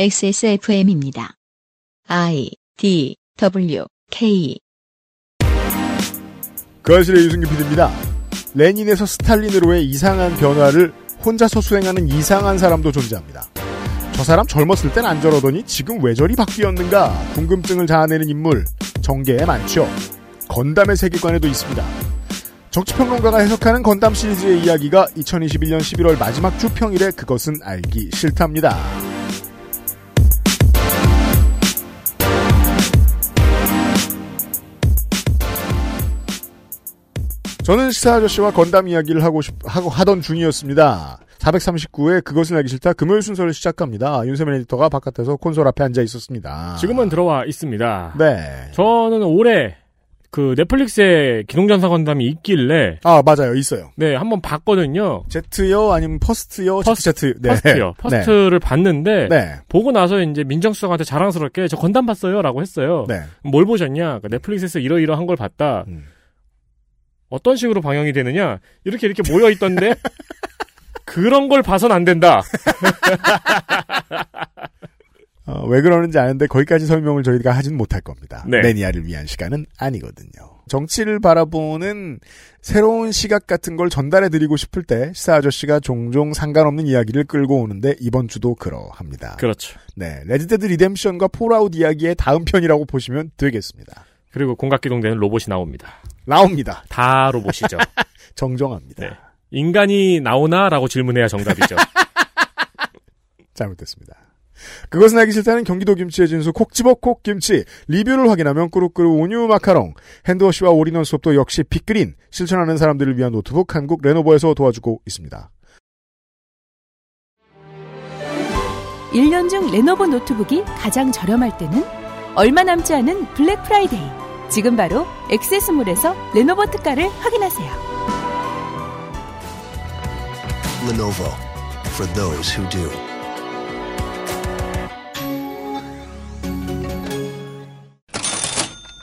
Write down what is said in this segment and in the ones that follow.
XSFM입니다. I D W K 그 아실의 유승균 PD입니다. 레닌에서 스탈린으로의 이상한 변화를 혼자서 수행하는 이상한 사람도 존재합니다. 저 사람 젊었을 땐 안 저러더니 지금 왜 저리 바뀌었는가 궁금증을 자아내는 인물 정계에 많죠. 건담의 세계관에도 있습니다. 정치평론가가 해석하는 건담 시리즈의 이야기가 2021년 11월 마지막 주 평일에 그것은 알기 싫답니다. 저는 시사 아저씨와 건담 이야기를 하고 싶, 하고 하던 중이었습니다. 439회 그것은 알기 싫다 금요일 순서를 시작합니다. 윤세민 에디터가 바깥에서 콘솔 앞에 앉아 있었습니다. 지금은 들어와 있습니다. 네. 저는 올해 그 넷플릭스에 기동전사 건담이 있길래 아, 맞아요. 있어요. 네 한번 봤거든요. 제트요 아니면 퍼스트요? 퍼스트, 제트, 네. 퍼스트요. 퍼스트를 봤는데 네. 보고 나서 이제 민정수석한테 자랑스럽게 저 건담 봤어요라고 했어요. 네. 뭘 보셨냐? 그 넷플릭스에서 이러이러한 걸 봤다. 음. 어떤 식으로 방영이 되느냐? 이렇게 이렇게 모여 있던데 그런 걸 봐선 안 된다. 어, 왜 그러는지 아는데 거기까지 설명을 저희가 하진 못할 겁니다. 네. 매니아를 위한 시간은 아니거든요. 정치를 바라보는 새로운 시각 같은 걸 전달해 드리고 싶을 때 시사 아저씨가 종종 상관없는 이야기를 끌고 오는데 이번 주도 그러합니다. 그렇죠. 네, 레드데드 리뎀션과 폴아웃 이야기의 다음 편이라고 보시면 되겠습니다. 그리고 공각기동대는 로봇이 나옵니다. 나옵니다. 다 로봇이죠. 정정합니다. 네. 인간이 나오나라고 질문해야 정답이죠. 잘못됐습니다. 그것은 알기 싫다는 경기도 김치의 진수 콕 집어 콕 김치 리뷰를 확인하면 꾸룩꾸룩 온유 마카롱 핸드워시와 올인원 수업도 역시 빅그린 실천하는 사람들을 위한 노트북 한국 레노버에서 도와주고 있습니다. 1년 중 레노버 노트북이 가장 저렴할 때는 얼마 남지 않은 블랙 프라이데이. 지금 바로 XS몰에서 레노버 특가를 확인하세요. Lenovo for those who do.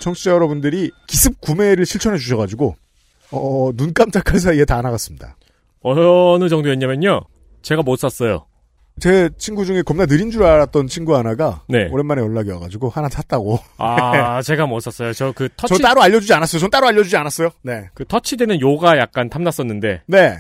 청취자 여러분들이 기습 구매를 실천해 주셔가지고 어, 눈 깜짝할 사이에 다 나갔습니다. 어느 정도였냐면요. 제가 못 샀어요. 제 친구 중에 겁나 느린 줄 알았던 친구 하나가 네. 오랜만에 연락이 와가지고 하나 샀다고. 아, 제가 못 샀어요. 저 그 터치 저 따로 알려주지 않았어요. 전 따로 알려주지 않았어요. 네. 그 터치되는 요가 약간 탐났었는데 네.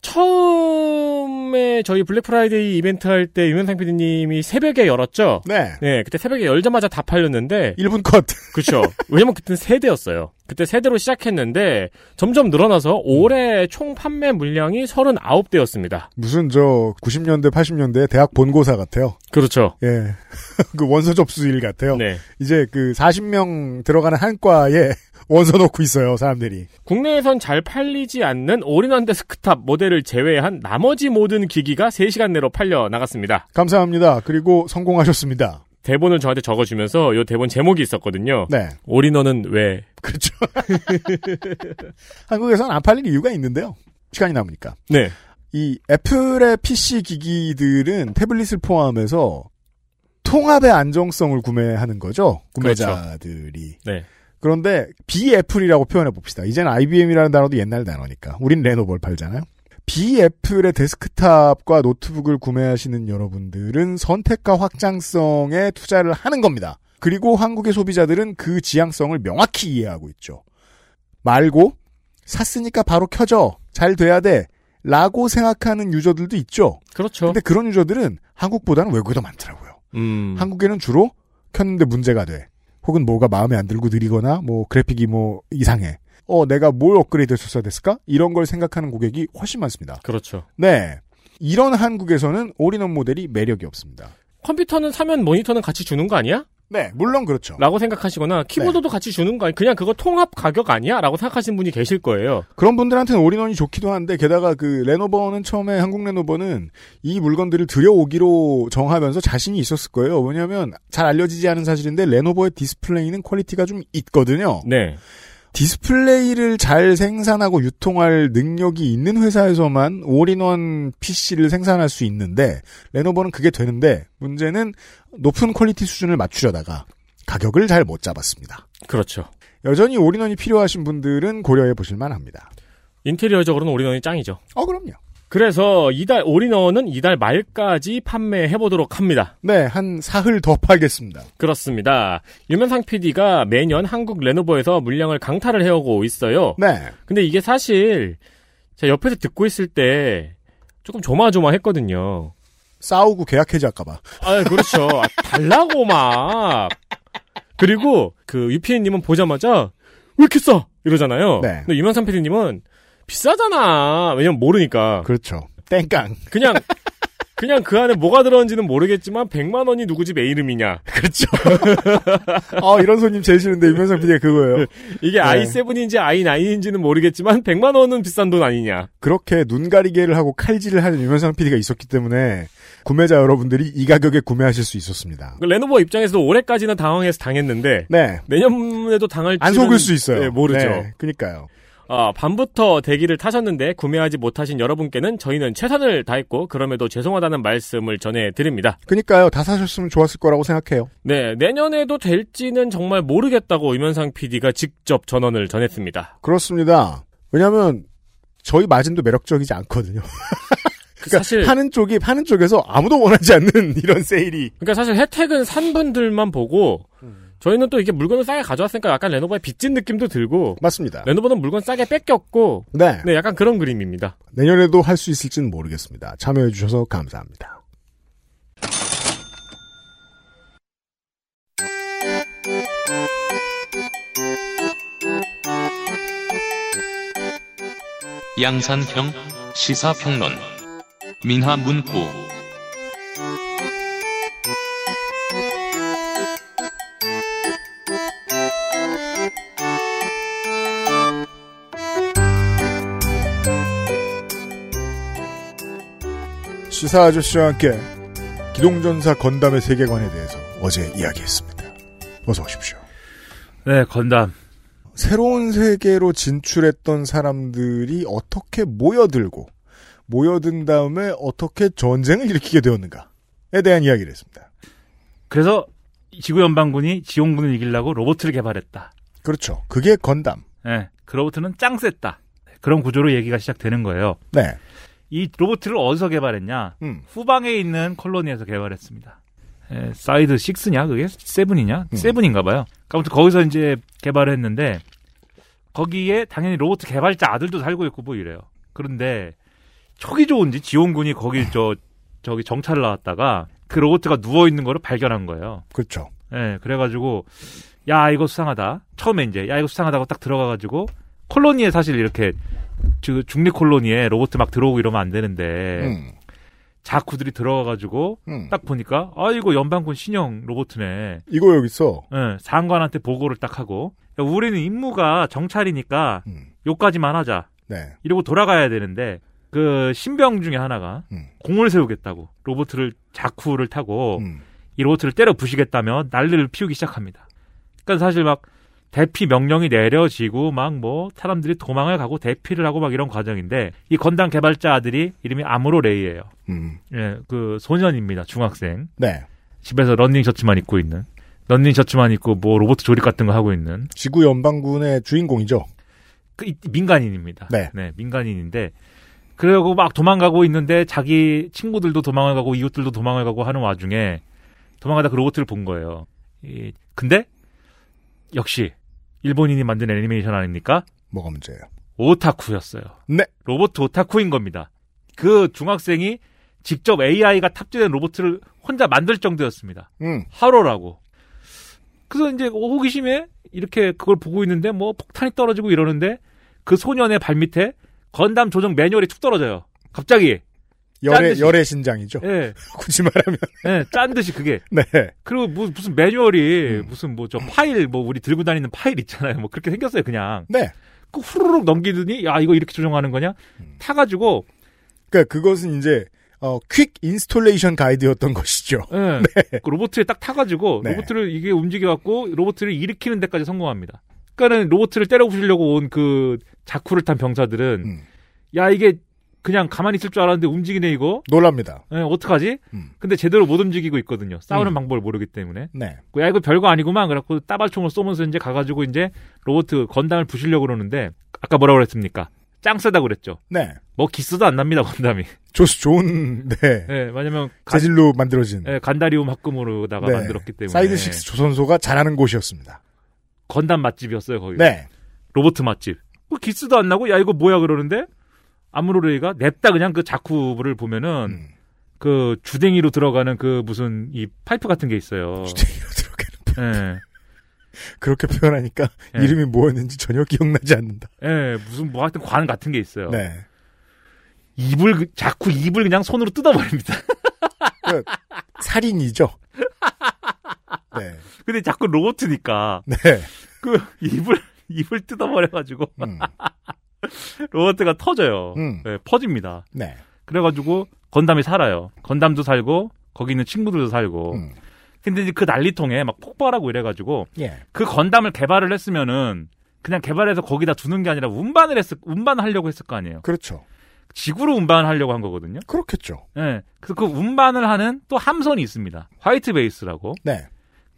처음에 저희 블랙 프라이데이 이벤트 할 때 유명상 PD님이 새벽에 열었죠. 네. 네, 그때 새벽에 열자마자 다 팔렸는데 1분 컷. 그렇죠. 왜냐면 그때는 세 대였어요. 그때 세 대로 시작했는데 점점 늘어나서 올해 총 판매 물량이 39대였습니다. 무슨 저 90년대 80년대 대학 본고사 같아요. 그렇죠. 예. 그 원서 접수일 같아요. 네. 이제 그 40명 들어가는 한 과에 원서 넣고 있어요, 사람들이. 국내에선 잘 팔리지 않는 올인원 데스크탑 모델을 제외한 나머지 모든 기기가 3시간 내로 팔려 나갔습니다. 감사합니다. 그리고 성공하셨습니다. 대본을 저한테 적어주면서 요 대본 제목이 있었거든요. 네. 올인원은 왜? 그렇죠. 한국에서는 안 팔릴 이유가 있는데요. 시간이 남으니까. 네. 이 애플의 PC 기기들은 태블릿을 포함해서 통합의 안정성을 구매하는 거죠. 구매자들이. 네. 그런데 비애플이라고 표현해 봅시다. 이제는 IBM이라는 단어도 옛날 단어니까. 우린 레노버를 팔잖아요. 비애플의 데스크탑과 노트북을 구매하시는 여러분들은 선택과 확장성에 투자를 하는 겁니다. 그리고 한국의 소비자들은 그 지향성을 명확히 이해하고 있죠. 말고 샀으니까 바로 켜져. 잘 돼야 돼. 라고 생각하는 유저들도 있죠. 그렇죠. 근데 그런 유저들은 한국보다는 외국에 더 많더라고요. 음. 한국에는 주로 켰는데 문제가 돼. 혹은 뭐가 마음에 안 들고 느리거나 뭐 그래픽이 뭐 이상해. 어, 내가 뭘 업그레이드 했었어야 됐을까? 이런 걸 생각하는 고객이 훨씬 많습니다. 그렇죠. 네. 이런 한국에서는 올인원 모델이 매력이 없습니다. 컴퓨터는 사면 모니터는 같이 주는 거 아니야? 네, 물론 그렇죠. 라고 생각하시거나 키보드도 같이 주는 거 아니야? 그냥 그거 통합 가격 아니야? 라고 생각하시는 분이 계실 거예요. 그런 분들한테는 올인원이 좋기도 한데 게다가 그 레노버는 처음에 한국 레노버는 이 물건들을 들여오기로 정하면서 자신이 있었을 거예요. 왜냐하면 잘 알려지지 않은 사실인데 레노버의 디스플레이는 퀄리티가 좀 있거든요. 네. 디스플레이를 잘 생산하고 유통할 능력이 있는 회사에서만 올인원 PC를 생산할 수 있는데 레노버는 그게 되는데 문제는 높은 퀄리티 수준을 맞추려다가 가격을 잘 못 잡았습니다. 그렇죠. 여전히 올인원이 필요하신 분들은 고려해 보실 만합니다. 인테리어적으로는 올인원이 짱이죠. 어 그럼요. 그래서 이달 올인원은 이달 말까지 판매해 보도록 합니다. 네, 한 사흘 더 팔겠습니다. 그렇습니다. 유면상 PD가 매년 한국 레노버에서 물량을 강탈을 해오고 있어요. 네. 근데 이게 사실 제가 옆에서 듣고 있을 때 조금 조마조마했거든요. 싸우고 계약 해지할까봐. 아, 그렇죠. 아, 달라고 막. 그리고 그 유피디님은 보자마자 왜 이렇게 싸 이러잖아요. 네. 근데 유면상 PD님은 비싸잖아. 왜냐면 모르니까. 그렇죠. 땡깡. 그냥 그냥 그 안에 뭐가 들었는지는 모르겠지만 100만 원이 누구 집 애 이름이냐. 그렇죠. 아, 이런 손님 제일 싫은데, 유면상 PD가 그거예요. 이게 네. i7인지 i9인지는 모르겠지만 100만 원은 비싼 돈 아니냐. 그렇게 눈 가리개를 하고 칼질을 하는 유면상 PD가 있었기 때문에, 구매자 여러분들이 이 가격에 구매하실 수 있었습니다. 그 레노버 입장에서도 올해까지는 당황해서 당했는데 네. 내년에도 당할지 안 속을 수 있어요. 네, 모르죠. 네, 그니까요. 아, 밤부터 대기를 타셨는데 구매하지 못하신 여러분께는 저희는 최선을 다했고 그럼에도 죄송하다는 말씀을 전해드립니다. 그니까요. 다 사셨으면 좋았을 거라고 생각해요. 네, 내년에도 될지는 정말 모르겠다고 유면상 PD가 직접 전언을 전했습니다. 그렇습니다. 왜냐면, 저희 마진도 매력적이지 않거든요. 그러니까 사실 파는 쪽이 파는 쪽에서 아무도 원하지 않는 이런 세일이 그러니까 사실 혜택은 산 분들만 보고 저희는 또 이게 물건을 싸게 가져왔으니까 약간 레노버에 빚진 느낌도 들고 맞습니다. 레노버는 물건 싸게 뺏겼고 네. 네, 약간 그런 그림입니다. 내년에도 할 수 있을지는 모르겠습니다. 참여해 주셔서 감사합니다. 양산형 시사평론 민하문구 시사 아저씨와 함께 기동전사 건담의 세계관에 대해서 어제 이야기했습니다. 어서 오십시오. 네, 건담. 새로운 세계로 진출했던 사람들이 어떻게 모여들고 모여든 다음에 어떻게 전쟁을 일으키게 되었는가에 대한 이야기를 했습니다. 그래서 지구 연방군이 지원군을 이기려고 로봇을 개발했다. 그렇죠. 그게 건담. 네, 그 로봇은 짱 셌다. 그런 구조로 얘기가 시작되는 거예요. 네. 이 로봇을 어디서 개발했냐? 음. 후방에 있는 콜로니에서 개발했습니다. 에, 사이드 6냐? 그게? seven이냐? 음. seven인가 봐요. 아무튼 거기서 이제 개발을 했는데 거기에 당연히 로봇 개발자 아들도 살고 있고 뭐 이래요. 그런데 촉이 좋은지 지온군이 거기 저 저기 정찰을 나왔다가 그 로보트가 누워 있는 거를 발견한 거예요. 그렇죠. 예, 그래가지고, 야, 이거 수상하다. 처음에 이제, 야, 이거 수상하다고 딱 들어가가지고, 콜로니에 사실 이렇게, 그 중립 콜로니에 로봇 막 들어오고 이러면 안 되는데, 음. 자쿠들이 들어가가지고, 음. 딱 보니까, 아, 이거 연방군 신형 로봇이네. 이거 여기 있어. 예, 상관한테 보고를 딱 하고, 야, 우리는 임무가 정찰이니까, 음. 요까지만 하자. 네. 이러고 돌아가야 되는데, 그, 신병 중에 하나가, 음. 공을 세우겠다고, 로봇을, 자쿠를 타고, 음. 이 로봇을 때려 부시겠다며 난리를 피우기 시작합니다. 그러니까 사실 막 대피 명령이 내려지고 막 뭐 사람들이 도망을 가고 대피를 하고 막 이런 과정인데 이 건담 개발자 아들이 이름이 아무로 레이예요. 음. 예, 그 소년입니다. 중학생. 네. 집에서 런닝 셔츠만 입고 있는. 런닝 셔츠만 입고 뭐 로봇 조립 같은 거 하고 있는 지구 연방군의 주인공이죠. 그 이- 민간인입니다. 네. 민간인인데 그러고 막 도망가고 있는데 자기 친구들도 도망을 가고 이웃들도 도망을 가고 하는 와중에 도망가다 그 로봇을 본 거예요. 이- 근데 역시 일본인이 만든 애니메이션 아닙니까? 뭐가 문제예요? 오타쿠였어요. 네. 로봇 오타쿠인 겁니다. 그 중학생이 직접 AI가 탑재된 로봇을 혼자 만들 정도였습니다. 음. 하로라고. 그래서 이제 호기심에 이렇게 그걸 보고 있는데 뭐 폭탄이 떨어지고 이러는데 그 소년의 발 밑에 건담 조정 매뉴얼이 툭 떨어져요. 갑자기. 열의. 열의 신장이죠. 예, 굳이 말하면. 예, 짠 듯이 그게. 네. 그리고 무, 무슨 매뉴얼이 음. 무슨 뭐 저 파일 뭐 우리 들고 다니는 파일 있잖아요. 뭐 그렇게 생겼어요, 그냥. 네. 그 후루룩 넘기더니 야, 이거 이렇게 조정하는 거냐? 음. 타가지고 그러니까 그것은 이제 어, quick installation guide였던 것이죠. 예, 그 로봇에 딱 타가지고 네. 로봇을 이게 움직여갖고 로봇을 일으키는 데까지 성공합니다. 그러니까는 로봇을 때려 부수려고 온 그 자쿠를 탄 병사들은 음. 야 이게 그냥 가만히 있을 줄 알았는데 움직이네 이거. 놀랍니다. 예, 어떡하지? 음. 근데 제대로 못 움직이고 있거든요. 싸우는 음. 방법을 모르기 때문에. 네. 야 이거 별거 아니구만. 그래갖고 따발총을 쏘면서 이제 가가지고 이제 로봇 건담을 부시려고 그러는데 아까 뭐라고 그랬습니까? 짱 세다고 그랬죠. 네. 뭐 기스도 안 납니다 건담이. 조스 좋은 네. 예, 왜냐면 간, 재질로 만들어진 예, 간다리움 합금으로다가 네. 만들었기 때문에 사이드 식스 조선소가 잘하는 곳이었습니다. 건담 맛집이었어요 거기. 네. 로보트 맛집. 뭐 기스도 안 나고 야 이거 뭐야 그러는데 아무로레이가 냅다 그냥 그 자쿠를 보면은 음. 그 주댕이로 들어가는 그 무슨 이 파이프 같은 게 있어요. 주댕이로 들어가는 예. 그렇게 표현하니까 예. 이름이 뭐였는지 전혀 기억나지 않는다. 예, 무슨 뭐 하여튼 관 같은 게 있어요. 네. 입을 그- 자꾸 입을 그냥 손으로 뜯어버립니다. 그, 살인이죠. 네. 근데 자꾸 로봇이니까 네. 그 입을 입을 뜯어버려가지고 음. 로봇가 터져요. 음. 예, 퍼집니다. 네. 그래가지고 건담이 살아요. 건담도 살고 거기 있는 친구들도 살고. 음. 근데 이제 그 난리통에 막 폭발하고 이래가지고 예. 그 건담을 개발을 했으면은 그냥 개발해서 거기다 두는 게 아니라 운반을 했을 운반하려고 했을 거 아니에요. 그렇죠. 지구로 운반하려고 한 거거든요. 그렇겠죠. 예. 그래서 그 운반을 하는 또 함선이 있습니다. 화이트 베이스라고 네.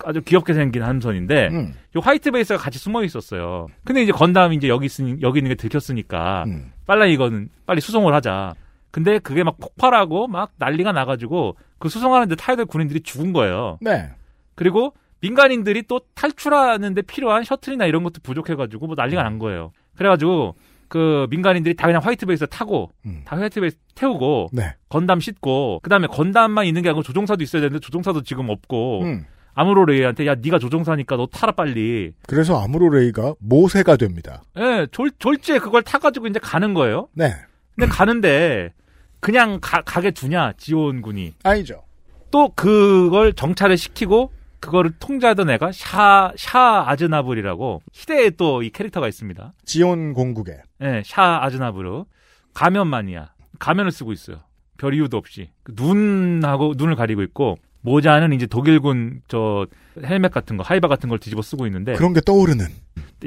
아주 귀엽게 생긴 함선인데 음. 이 화이트 베이스가 같이 숨어 있었어요. 근데 이제 건담이 이제 여기 있으니 여기 있는 게 들켰으니까 음. 빨리 이거는 빨리 수송을 하자. 근데 그게 막 폭발하고 막 난리가 나가지고 그 수송하는데 될 군인들이 죽은 거예요. 네. 그리고 민간인들이 또 탈출하는데 필요한 셔틀이나 이런 것도 부족해가지고 뭐 난리가 난 거예요. 그래가지고 그 민간인들이 다 그냥 화이트 베이스 타고 음. 다 화이트 베이스 태우고 네. 건담 싣고 그다음에 건담만 있는 게 아니고 조종사도 있어야 되는데 조종사도 지금 없고 음. 아무로레이한테 야 네가 조종사니까 너 타라 빨리. 그래서 아무로레이가 모세가 됩니다. 예, 졸 졸지에 그걸 타가지고 이제 가는 거예요. 네. 근데 가는데 그냥 가, 가게 두냐 지원군이 아니죠. 또 그걸 정찰을 시키고 그거를 통제하던 애가 샤, 샤 아즈나블이라고 시대에 또 이 캐릭터가 있습니다. 지온 공국에. 예, 샤 아즈나브르. 가면 마니아. 가면을 쓰고 있어요. 별 이유도 없이. 그 눈하고, 눈을 가리고 있고, 모자는 이제 독일군 저 헬멧 같은 거, 하이바 같은 걸 뒤집어 쓰고 있는데, 그런 게 떠오르는.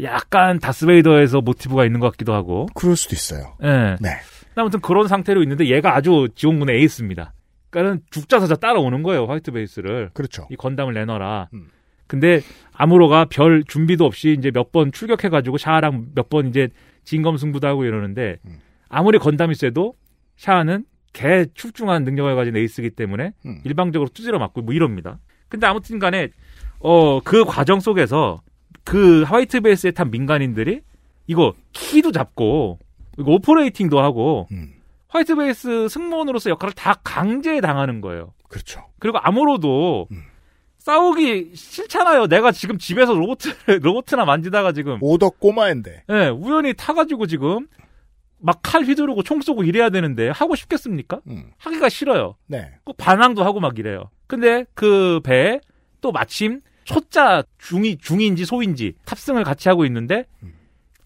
약간 다스베이더에서 모티브가 있는 것 같기도 하고, 그럴 수도 있어요. 예. 네. 아무튼 그런 상태로 있는데 얘가 아주 지온군의 에이스입니다. 그러니까는 죽자사자 따라오는 거예요, 화이트 베이스를. 그렇죠. 이 건담을 내놔라. 음. 근데 아무로가 별 준비도 없이 이제 몇 번 출격해가지고 샤아랑 몇 번 이제 진검승부도 하고 이러는데 음. 아무리 건담이 쎄도 샤아는 개 출중한 능력을 가진 에이스이기 때문에 음. 일방적으로 두드려 맞고 뭐 이럽니다. 근데 아무튼 간에 어 그 과정 속에서 그 화이트 베이스에 탄 민간인들이 이거 키도 잡고 이거 operating도 하고 음. 화이트 베이스 승무원으로서 역할을 다 강제 당하는 거예요. 그렇죠. 그리고 아무로도 음. 싸우기 싫잖아요. 내가 지금 집에서 로봇 로보트나 만지다가 지금 오덕 꼬마인데. 예, 우연히 타가지고 지금 막 칼 휘두르고 총 쏘고 이래야 되는데 하고 싶겠습니까? 음. 하기가 싫어요. 네. 꼭 반항도 하고 막 이래요. 근데 그 배에 또 마침 초짜 중위 중위인지 소위인지 탑승을 같이 하고 있는데 음.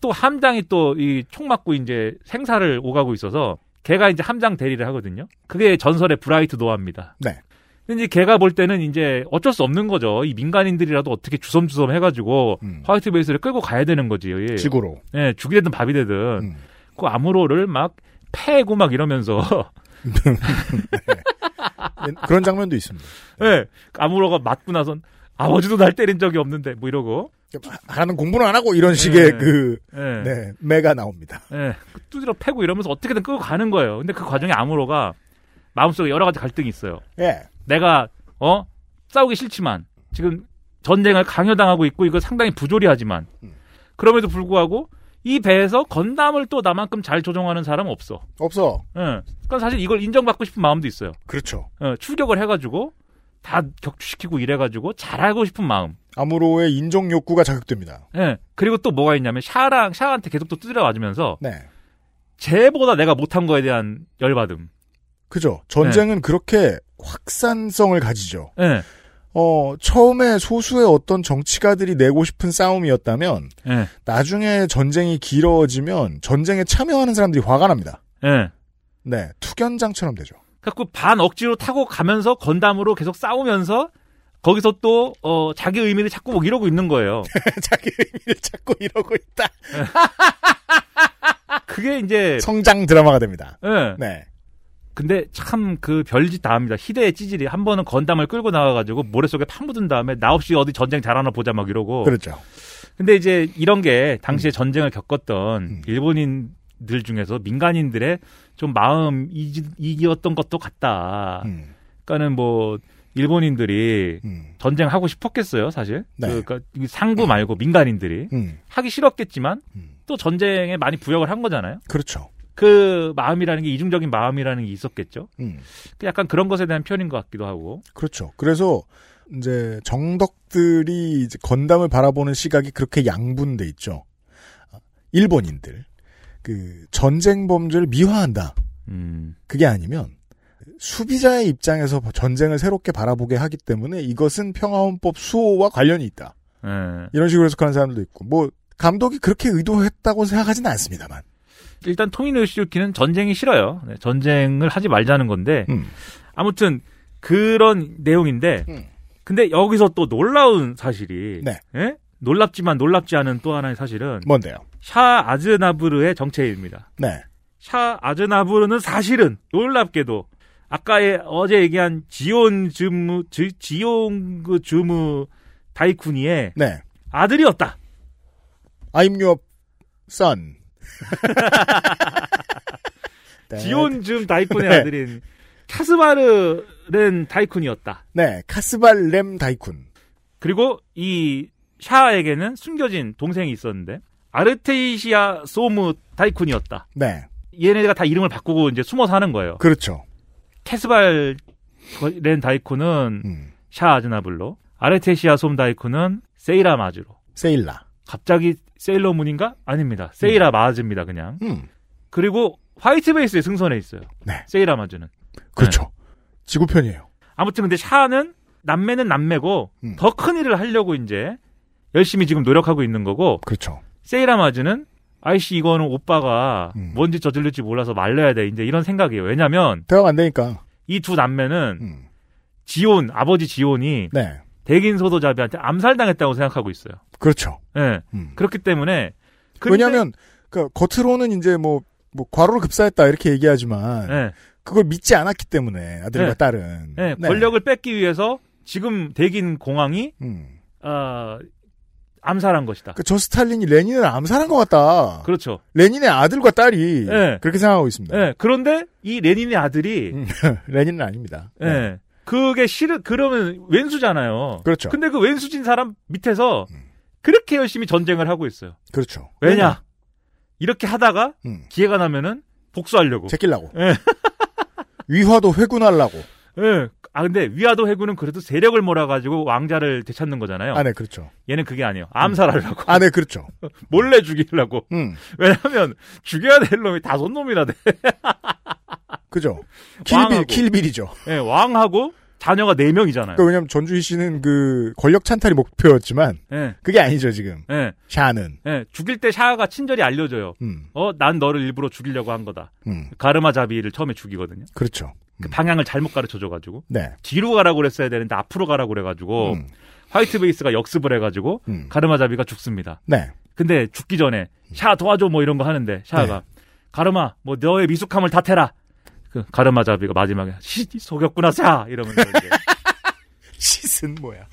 또 함장이 또 이 총 맞고 이제 생사를 오가고 있어서 걔가 이제 함장 대리를 하거든요. 그게 전설의 브라이트 노아입니다. 네. 근데 이제 걔가 볼 때는 이제 어쩔 수 없는 거죠. 이 민간인들이라도 어떻게 주섬주섬 해가지고 음. 화이트 베이스를 끌고 가야 되는 거지. 예. 지구로. 예, 죽이 되든 밥이 되든 음. 그 아무로를 막 패고 막 이러면서 네, 그런 장면도 있습니다. 예, 아무로가 맞고 나선 아버지도 날 때린 적이 없는데 뭐 이러고 하라는 공부는 안 하고 이런 식의 네. 그, 예, 네, 매가 나옵니다. 예, 그 두드려 패고 이러면서 어떻게든 끌고 가는 거예요. 근데 그 과정에 아무로가 마음속에 여러 가지 갈등이 있어요. 예. 내가 어 싸우기 싫지만 지금 전쟁을 강요당하고 있고 이거 상당히 부조리하지만 음. 그럼에도 불구하고 이 배에서 건담을 또 나만큼 잘 조종하는 사람은 없어. 없어. 예. 그러니까 사실 이걸 인정받고 싶은 마음도 있어요. 그렇죠. 어, 출격을 해가지고 다 격추시키고 이래가지고 잘하고 싶은 마음. 아무로의 인정 욕구가 자극됩니다. 예. 그리고 또 뭐가 있냐면 샤랑 샤한테 계속 또 두드려 맞으면서 네. 쟤보다 내가 못한 거에 대한 열받음. 그죠. 전쟁은 그렇게 확산성을 가지죠. 예. 어, 처음에 소수의 어떤 정치가들이 내고 싶은 싸움이었다면, 예. 나중에 전쟁이 길어지면 전쟁에 참여하는 사람들이 화가 납니다. 예. 네. 투견장처럼 되죠. 갖고 반 억지로 타고 가면서 건담으로 계속 싸우면서 거기서 또 어, 자기 의미를 찾고 뭐 이러고 있는 거예요. 자기 의미를 찾고 이러고 있다. 그게 이제 성장 드라마가 됩니다. 예. 네. 근데 참 그 별짓 다 합니다. 희대의 찌질이 한 번은 건담을 끌고 나가가지고 모래 속에 파묻은 다음에 나 없이 어디 전쟁 잘하나 보자 막 이러고. 그렇죠. 근데 이제 이런 게 당시에 전쟁을 겪었던 음. 일본인 민간인들 중에서 민간인들의 좀 마음이었던 것도 같다. 음, 그러니까는 뭐 일본인들이 음, 전쟁 하고 싶었겠어요, 사실. 네. 그러니까 이 상부 말고 민간인들이 음, 하기 싫었겠지만 음. 또 전쟁에 많이 부역을 한 거잖아요. 그렇죠. 그 마음이라는 게 이중적인 마음이라는 게 있었겠죠. 음, 그 약간 그런 것에 대한 표현인 것 같기도 하고. 그렇죠. 그래서 이제 정덕들이 이제 건담을 바라보는 시각이 그렇게 양분돼 있죠. 일본인들 그 전쟁 범죄를 미화한다. 음, 그게 아니면 수비자의 입장에서 전쟁을 새롭게 바라보게 하기 때문에 이것은 평화헌법 수호와 관련이 있다. 예. 이런 식으로 해석하는 사람들도 있고 뭐 감독이 그렇게 의도했다고 생각하지는 않습니다만. 일단 토미노 요시유키는 전쟁이 싫어요. 네, 전쟁을 하지 말자는 건데 음. 아무튼 그런 내용인데 음. 근데 여기서 또 놀라운 사실이 네. 예? 놀랍지만 놀랍지 않은 또 하나의 사실은 뭔데요? 샤 아즈나부르의 정체입니다. 네. 샤 아즈나부르는 사실은 놀랍게도 아까의 어제 얘기한 지온 즈무 지, 지옹그 즈무 다이쿠니의 네. 아들이었다. I'm your son. 네. 지온 즘 다이쿤의 네. 아들인 카스바르 렌 다이쿤이었다. 네. 카스발 렘 다이쿤. 그리고 이 샤에게는 숨겨진 동생이 있었는데 아르테이시아 소무 다이쿤이었다. 네. 얘네가 다 이름을 바꾸고 이제 숨어서 하는 거예요. 그렇죠. 캐스발 렌 다이쿤은 음. 샤 아즈나블로, 아르테시아 솜 다이쿤은 세이라 마즈로. 세일라. 갑자기 세일러문인가? 아닙니다. 세이라 마즈입니다, 그냥. 음. 그리고 화이트 베이스에 승선해 있어요. 네. 세이라 마즈는. 그렇죠. 지구편이에요. 아무튼 근데 샤는 남매는 남매고 음. 더큰 일을 하려고 이제 열심히 지금 노력하고 있는 거고 그렇죠. 세이라 마즈는 아이씨 이거는 오빠가 음. 뭔지 저질릴지 몰라서 말려야 돼 이제 이런 생각이에요. 왜냐면 대화가 안 되니까. 이 두 남매는 음. 지온 아버지 지온이 네. 대긴 소도자비한테 암살당했다고 생각하고 있어요. 그렇죠. 예. 음. 그렇기 때문에 왜냐하면 그 겉으로는 이제 뭐, 뭐 과로를 급사했다 이렇게 얘기하지만 예. 그걸 믿지 않았기 때문에 아들과 네. 딸은 예, 네. 권력을 뺏기 위해서 지금 대긴 공항이 음. 어, 암살한 것이다. 그저 스탈린이 레닌을 암살한 것 같다. 그렇죠. 레닌의 아들과 딸이 네. 그렇게 생각하고 있습니다. 예. 그런데 이 레닌의 아들이 음, 레닌은 아닙니다. 예. 네. 그게 싫은 그러면 왼수잖아요. 그렇죠. 근데 그 왼수진 사람 밑에서 그렇게 열심히 전쟁을 하고 있어요. 그렇죠. 왜냐? 이렇게 하다가 음. 기회가 나면은 복수하려고. 제끼려고. 예. 위화도 회군하려고. 예. 아 근데 위화도 해군은 그래도 세력을 몰아가지고 왕자를 되찾는 거잖아요. 아, 네, 그렇죠. 얘는 그게 아니에요. 암살하려고. 아, 네, 그렇죠. 몰래 죽이려고. 음, 왜냐하면 죽여야 될 놈이 다섯 놈이라 돼. 그죠. 킬빌. 킬빌이죠. 예, 왕하고 자녀가 네 명이잖아요. 그러니까 왜냐면 전주희 씨는 그 권력 찬탈이 목표였지만 예. 그게 아니죠, 지금. 예. 샤는. 예. 죽일 때 샤아가 친절히 알려줘요. 음, 어, 난 너를 일부러 죽이려고 한 거다. 음, 가르마 자비를 처음에 죽이거든요. 그렇죠. 그 방향을 잘못 가르쳐 줘가지고 네. 뒤로 가라고 그랬어야 되는데 앞으로 가라고 그래가지고 음, 화이트 베이스가 역습을 해가지고 음. 가르마 자비가 죽습니다. 네. 근데 죽기 전에 샤 도와줘 뭐 이런 거 하는데 샤가 가르마 뭐 너의 미숙함을 다태라. 그 가르마 자비가 마지막에 시 속였구나 샤 이러면서 이제 시슨 뭐야.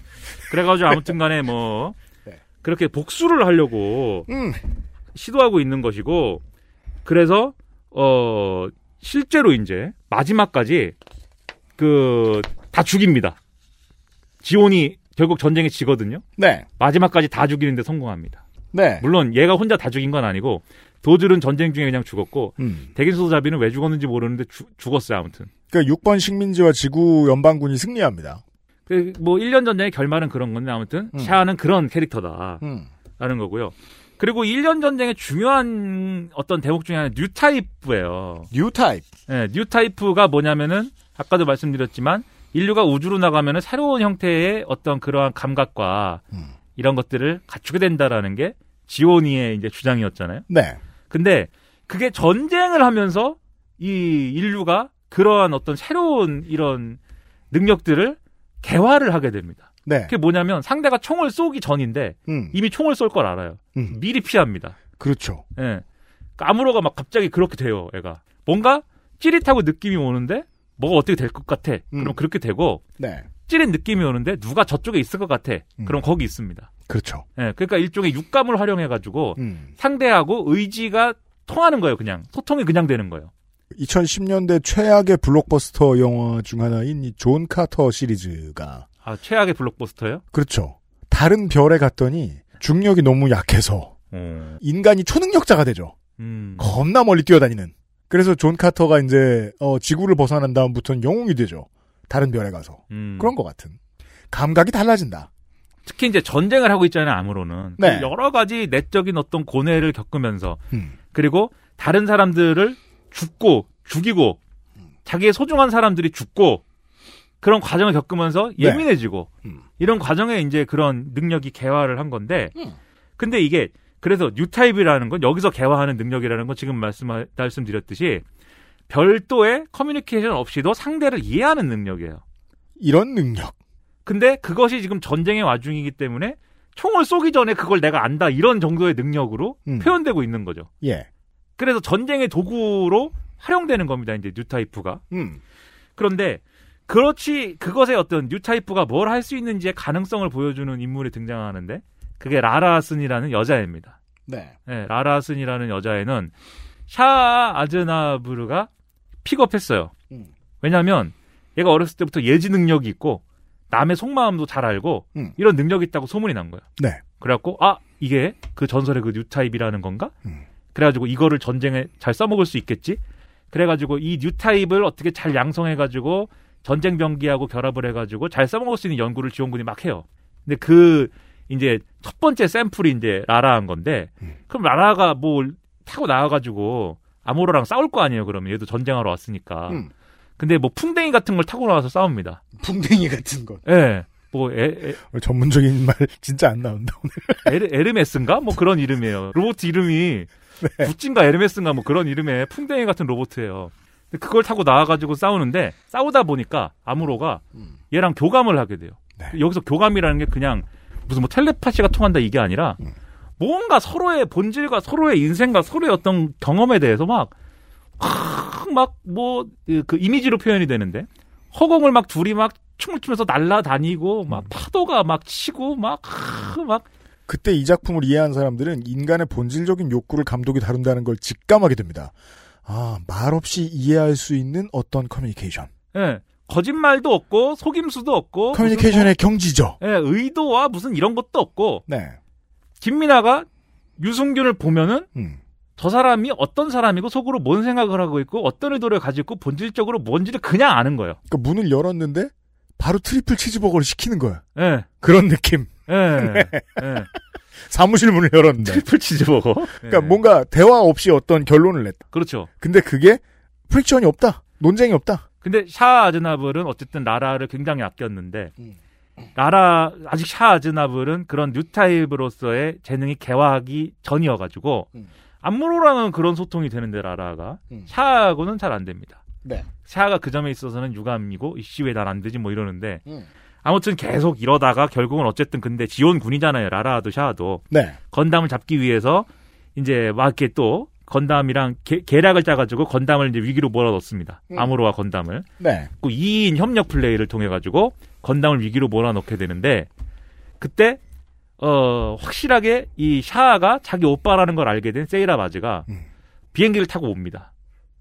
그래가지고 아무튼간에 뭐 네. 그렇게 복수를 하려고 음, 시도하고 있는 것이고 그래서 어 실제로 이제 마지막까지 그 다 죽입니다. 지온이 결국 전쟁에 지거든요. 네. 마지막까지 다 죽이는데 성공합니다. 네. 물론 얘가 혼자 다 죽인 건 아니고 도즐은 전쟁 중에 그냥 죽었고 음. 데긴 소도 자비는 왜 죽었는지 모르는데 죽- 죽었어요 아무튼. 그 6번 식민지와 지구 연방군이 승리합니다. 그뭐 1년 전쟁의 결말은 그런 건데 아무튼 음. 샤아는 그런 캐릭터다라는 음. 거고요. 그리고 1년 전쟁의 중요한 어떤 대목 중에 하나 는 뉴타입이에요. 뉴 타입. 네, 뉴타이프가 뭐냐면은 아까도 말씀드렸지만 인류가 우주로 나가면은 새로운 형태의 어떤 그러한 감각과 음. 이런 것들을 갖추게 된다라는 게 지오니의 이제 주장이었잖아요. 네. 근데 그게 전쟁을 하면서 이 인류가 그러한 어떤 새로운 이런 능력들을 개화를 하게 됩니다. 네. 그게 뭐냐면 상대가 총을 쏘기 전인데 음. 이미 총을 쏠 걸 알아요. 음. 미리 피합니다. 그렇죠. 예. 까무로가 막 갑자기 그렇게 돼요, 애가. 뭔가 찌릿하고 느낌이 오는데 뭐가 어떻게 될 것 같아. 음. 그럼 그렇게 되고 네. 찌릿 느낌이 오는데 누가 저쪽에 있을 것 같아. 음. 그럼 거기 있습니다. 그렇죠. 예. 그러니까 일종의 육감을 활용해 가지고 음. 상대하고 의지가 통하는 거예요. 그냥 소통이 그냥 되는 거예요. 2010년대 최악의 블록버스터 영화 중 하나인 이 존 카터 시리즈가 아 최악의 블록버스터요? 그렇죠. 다른 별에 갔더니 중력이 너무 약해서 어. 인간이 초능력자가 되죠. 음. 겁나 멀리 뛰어다니는. 그래서 존 카터가 이제 어, 지구를 벗어난 다음부터는 영웅이 되죠. 다른 별에 가서 음. 그런 것 같은 감각이 달라진다. 특히 이제 전쟁을 하고 있잖아요. 아무로는 네. 여러 가지 내적인 어떤 고뇌를 겪으면서 음. 그리고 다른 사람들을 죽고 죽이고 자기의 소중한 사람들이 죽고 그런 과정을 겪으면서 네. 예민해지고 음. 이런 과정에 이제 그런 능력이 개화를 한 건데 음. 근데 이게 그래서 뉴타입이라는 건 여기서 개화하는 능력이라는 건 지금 말씀 말씀드렸듯이 별도의 커뮤니케이션 없이도 상대를 이해하는 능력이에요. 이런 능력. 근데 그것이 지금 전쟁의 와중이기 때문에 총을 쏘기 전에 그걸 내가 안다 이런 정도의 능력으로 음. 표현되고 있는 거죠. 예. 그래서 전쟁의 도구로 활용되는 겁니다. 이제 뉴타이프가. 음. 그런데 그렇지 그것의 어떤 뉴타이프가 뭘 할 수 있는지의 가능성을 보여주는 인물이 등장하는데 그게 라라아 슨이라는 여자애입니다. 네. 네, 라라슨이라는 여자애는 샤 아즈나부르가 픽업했어요. 음. 왜냐하면 얘가 어렸을 때부터 예지 능력이 있고 남의 속마음도 잘 알고 음. 이런 능력이 있다고 소문이 난 거예요. 네. 그래갖고 아 이게 그 전설의 그 뉴타입이라는 건가? 음. 그래가지고 이거를 전쟁에 잘 써먹을 수 있겠지? 그래가지고 이 뉴타입을 어떻게 잘 양성해가지고 전쟁 병기하고 결합을 해가지고 잘 써먹을 수 있는 연구를 지원군이 막 해요. 근데 그 이제 첫 번째 샘플이 이제 라라한 건데 음. 그럼 라라가 뭐 타고 나와가지고 아모로랑 싸울 거 아니에요? 그러면 얘도 전쟁하러 왔으니까. 음. 근데 뭐 풍뎅이 같은 걸 타고 나와서 싸웁니다. 풍뎅이 같은 것. 예. 뭐 에, 에, 오늘 전문적인 말 진짜 안 나온다 오늘. 에르, 에르메스인가? 뭐 그런 이름이에요. 로봇 이름이 부찐가 에르메스인가 뭐 그런 이름의 풍뎅이 같은 로봇이에요. 근데 그걸 타고 나와가지고 싸우는데 싸우다 보니까 아무로가 음. 얘랑 교감을 하게 돼요. 네. 여기서 교감이라는 게 그냥 무슨 뭐 텔레파시가 통한다 이게 아니라 음. 뭔가 서로의 본질과 서로의 인생과 서로의 어떤 경험에 대해서 막 막 뭐 그 이미지로 표현이 되는데 허공을 막 둘이 막 춤을 추면서 날아다니고 막 파도가 막 치고 막 막 그때 이 작품을 이해한 사람들은 인간의 본질적인 욕구를 감독이 다룬다는 걸 직감하게 됩니다. 아, 말 없이 이해할 수 있는 어떤 커뮤니케이션. 예. 거짓말도 없고 속임수도 없고 커뮤니케이션의 경지죠. 뭐, 예, 의도와 무슨 이런 것도 없고 네. 김민하가 유승균을 보면은 음. 저 사람이 어떤 사람이고 속으로 뭔 생각을 하고 있고 어떤 의도를 가지고 있고 본질적으로 뭔지를 그냥 아는 거예요. 그러니까 문을 열었는데 바로 트리플 치즈버거를 시키는 거야. 예. 그런 느낌. 예. 예. 사무실 문을 열었는데. 트리플 치즈버거. 그러니까 예. 뭔가 대화 없이 어떤 결론을 냈다. 그렇죠. 근데 그게 friction이 없다. 논쟁이 없다. 근데 샤 아즈나블은 어쨌든 라라를 굉장히 아꼈는데 음. 라라 아직 샤 아즈나블은 그런 뉴타입으로서의 재능이 개화하기 전이어가지고 음. 아무로랑은 그런 소통이 되는데 라라가 음. 샤하고는 잘 안 됩니다. 네. 샤가 그 점에 있어서는 유감이고 이씨 왜 난 안 되지 뭐 이러는데 음. 아무튼 계속 이러다가 결국은 어쨌든 근데 지온군이잖아요 라라도 샤도 네. 건담을 잡기 위해서 이제 막 이렇게 또 건담이랑 계, 계략을 짜가지고 건담을 이제 위기로 몰아넣습니다 음. 아무로와 건담을 네. 그 2인 협력 플레이를 통해 가지고 건담을 위기로 몰아넣게 되는데 그때 어 확실하게 이 샤아가 자기 오빠라는 걸 알게 된 세이라 바즈가 음. 비행기를 타고 옵니다.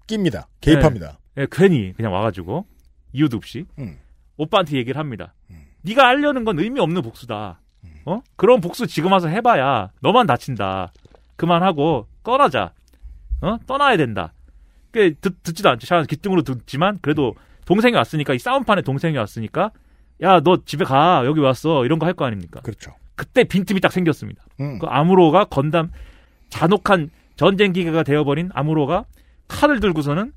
낍니다. 개입합니다. 예, 괜히 그냥 와가지고 이유도 없이 음. 오빠한테 얘기를 합니다. 음. 네가 하려는 건 의미 없는 복수다. 어? 그런 복수 지금 와서 해봐야 너만 다친다. 그만하고 떠나자. 어? 떠나야 된다. 그 듣, 듣지도 않죠. 샤는 기뚱으로 듣지만 그래도 동생이 왔으니까 이 싸움판에 동생이 왔으니까 야 너 집에 가 여기 왔어 이런 거 할 거 아닙니까? 그렇죠. 그때 빈틈이 딱 생겼습니다. 음. 그 아무로가 건담 잔혹한 전쟁 기계가 되어버린 아무로가 칼을 들고서는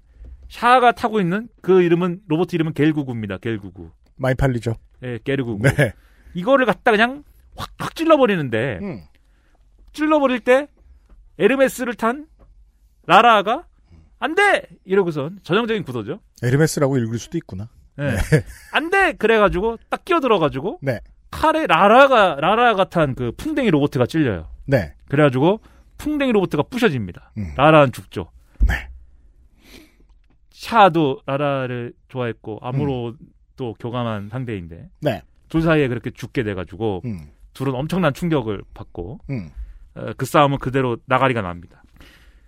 샤가 타고 있는 그 이름은 로봇 이름은 겔구구입니다. 겔구구. 많이 팔리죠. 예, 게르구구. 네. 이거를 갖다 그냥 확, 확 찔러버리는데 음. 찔러버릴 때 에르메스를 탄 라라가 안 돼! 이러고선 전형적인 구도죠. 에르메스라고 읽을 수도 있구나. 예. 안 돼! 그래가지고 딱 끼어들어가지고 네. 칼에 라라가 라라가 탄그 풍뎅이 로봇가 찔려요. 네. 그래가지고 풍뎅이 로봇가 부셔집니다. 음. 라라는 죽죠. 네. 샤도 라라를 좋아했고 아무로도 교감한 상대인데 네. 둘 사이에 그렇게 죽게 돼가지고 음. 둘은 엄청난 충격을 받고 음. 어, 그 싸움은 그대로 나가리가 납니다.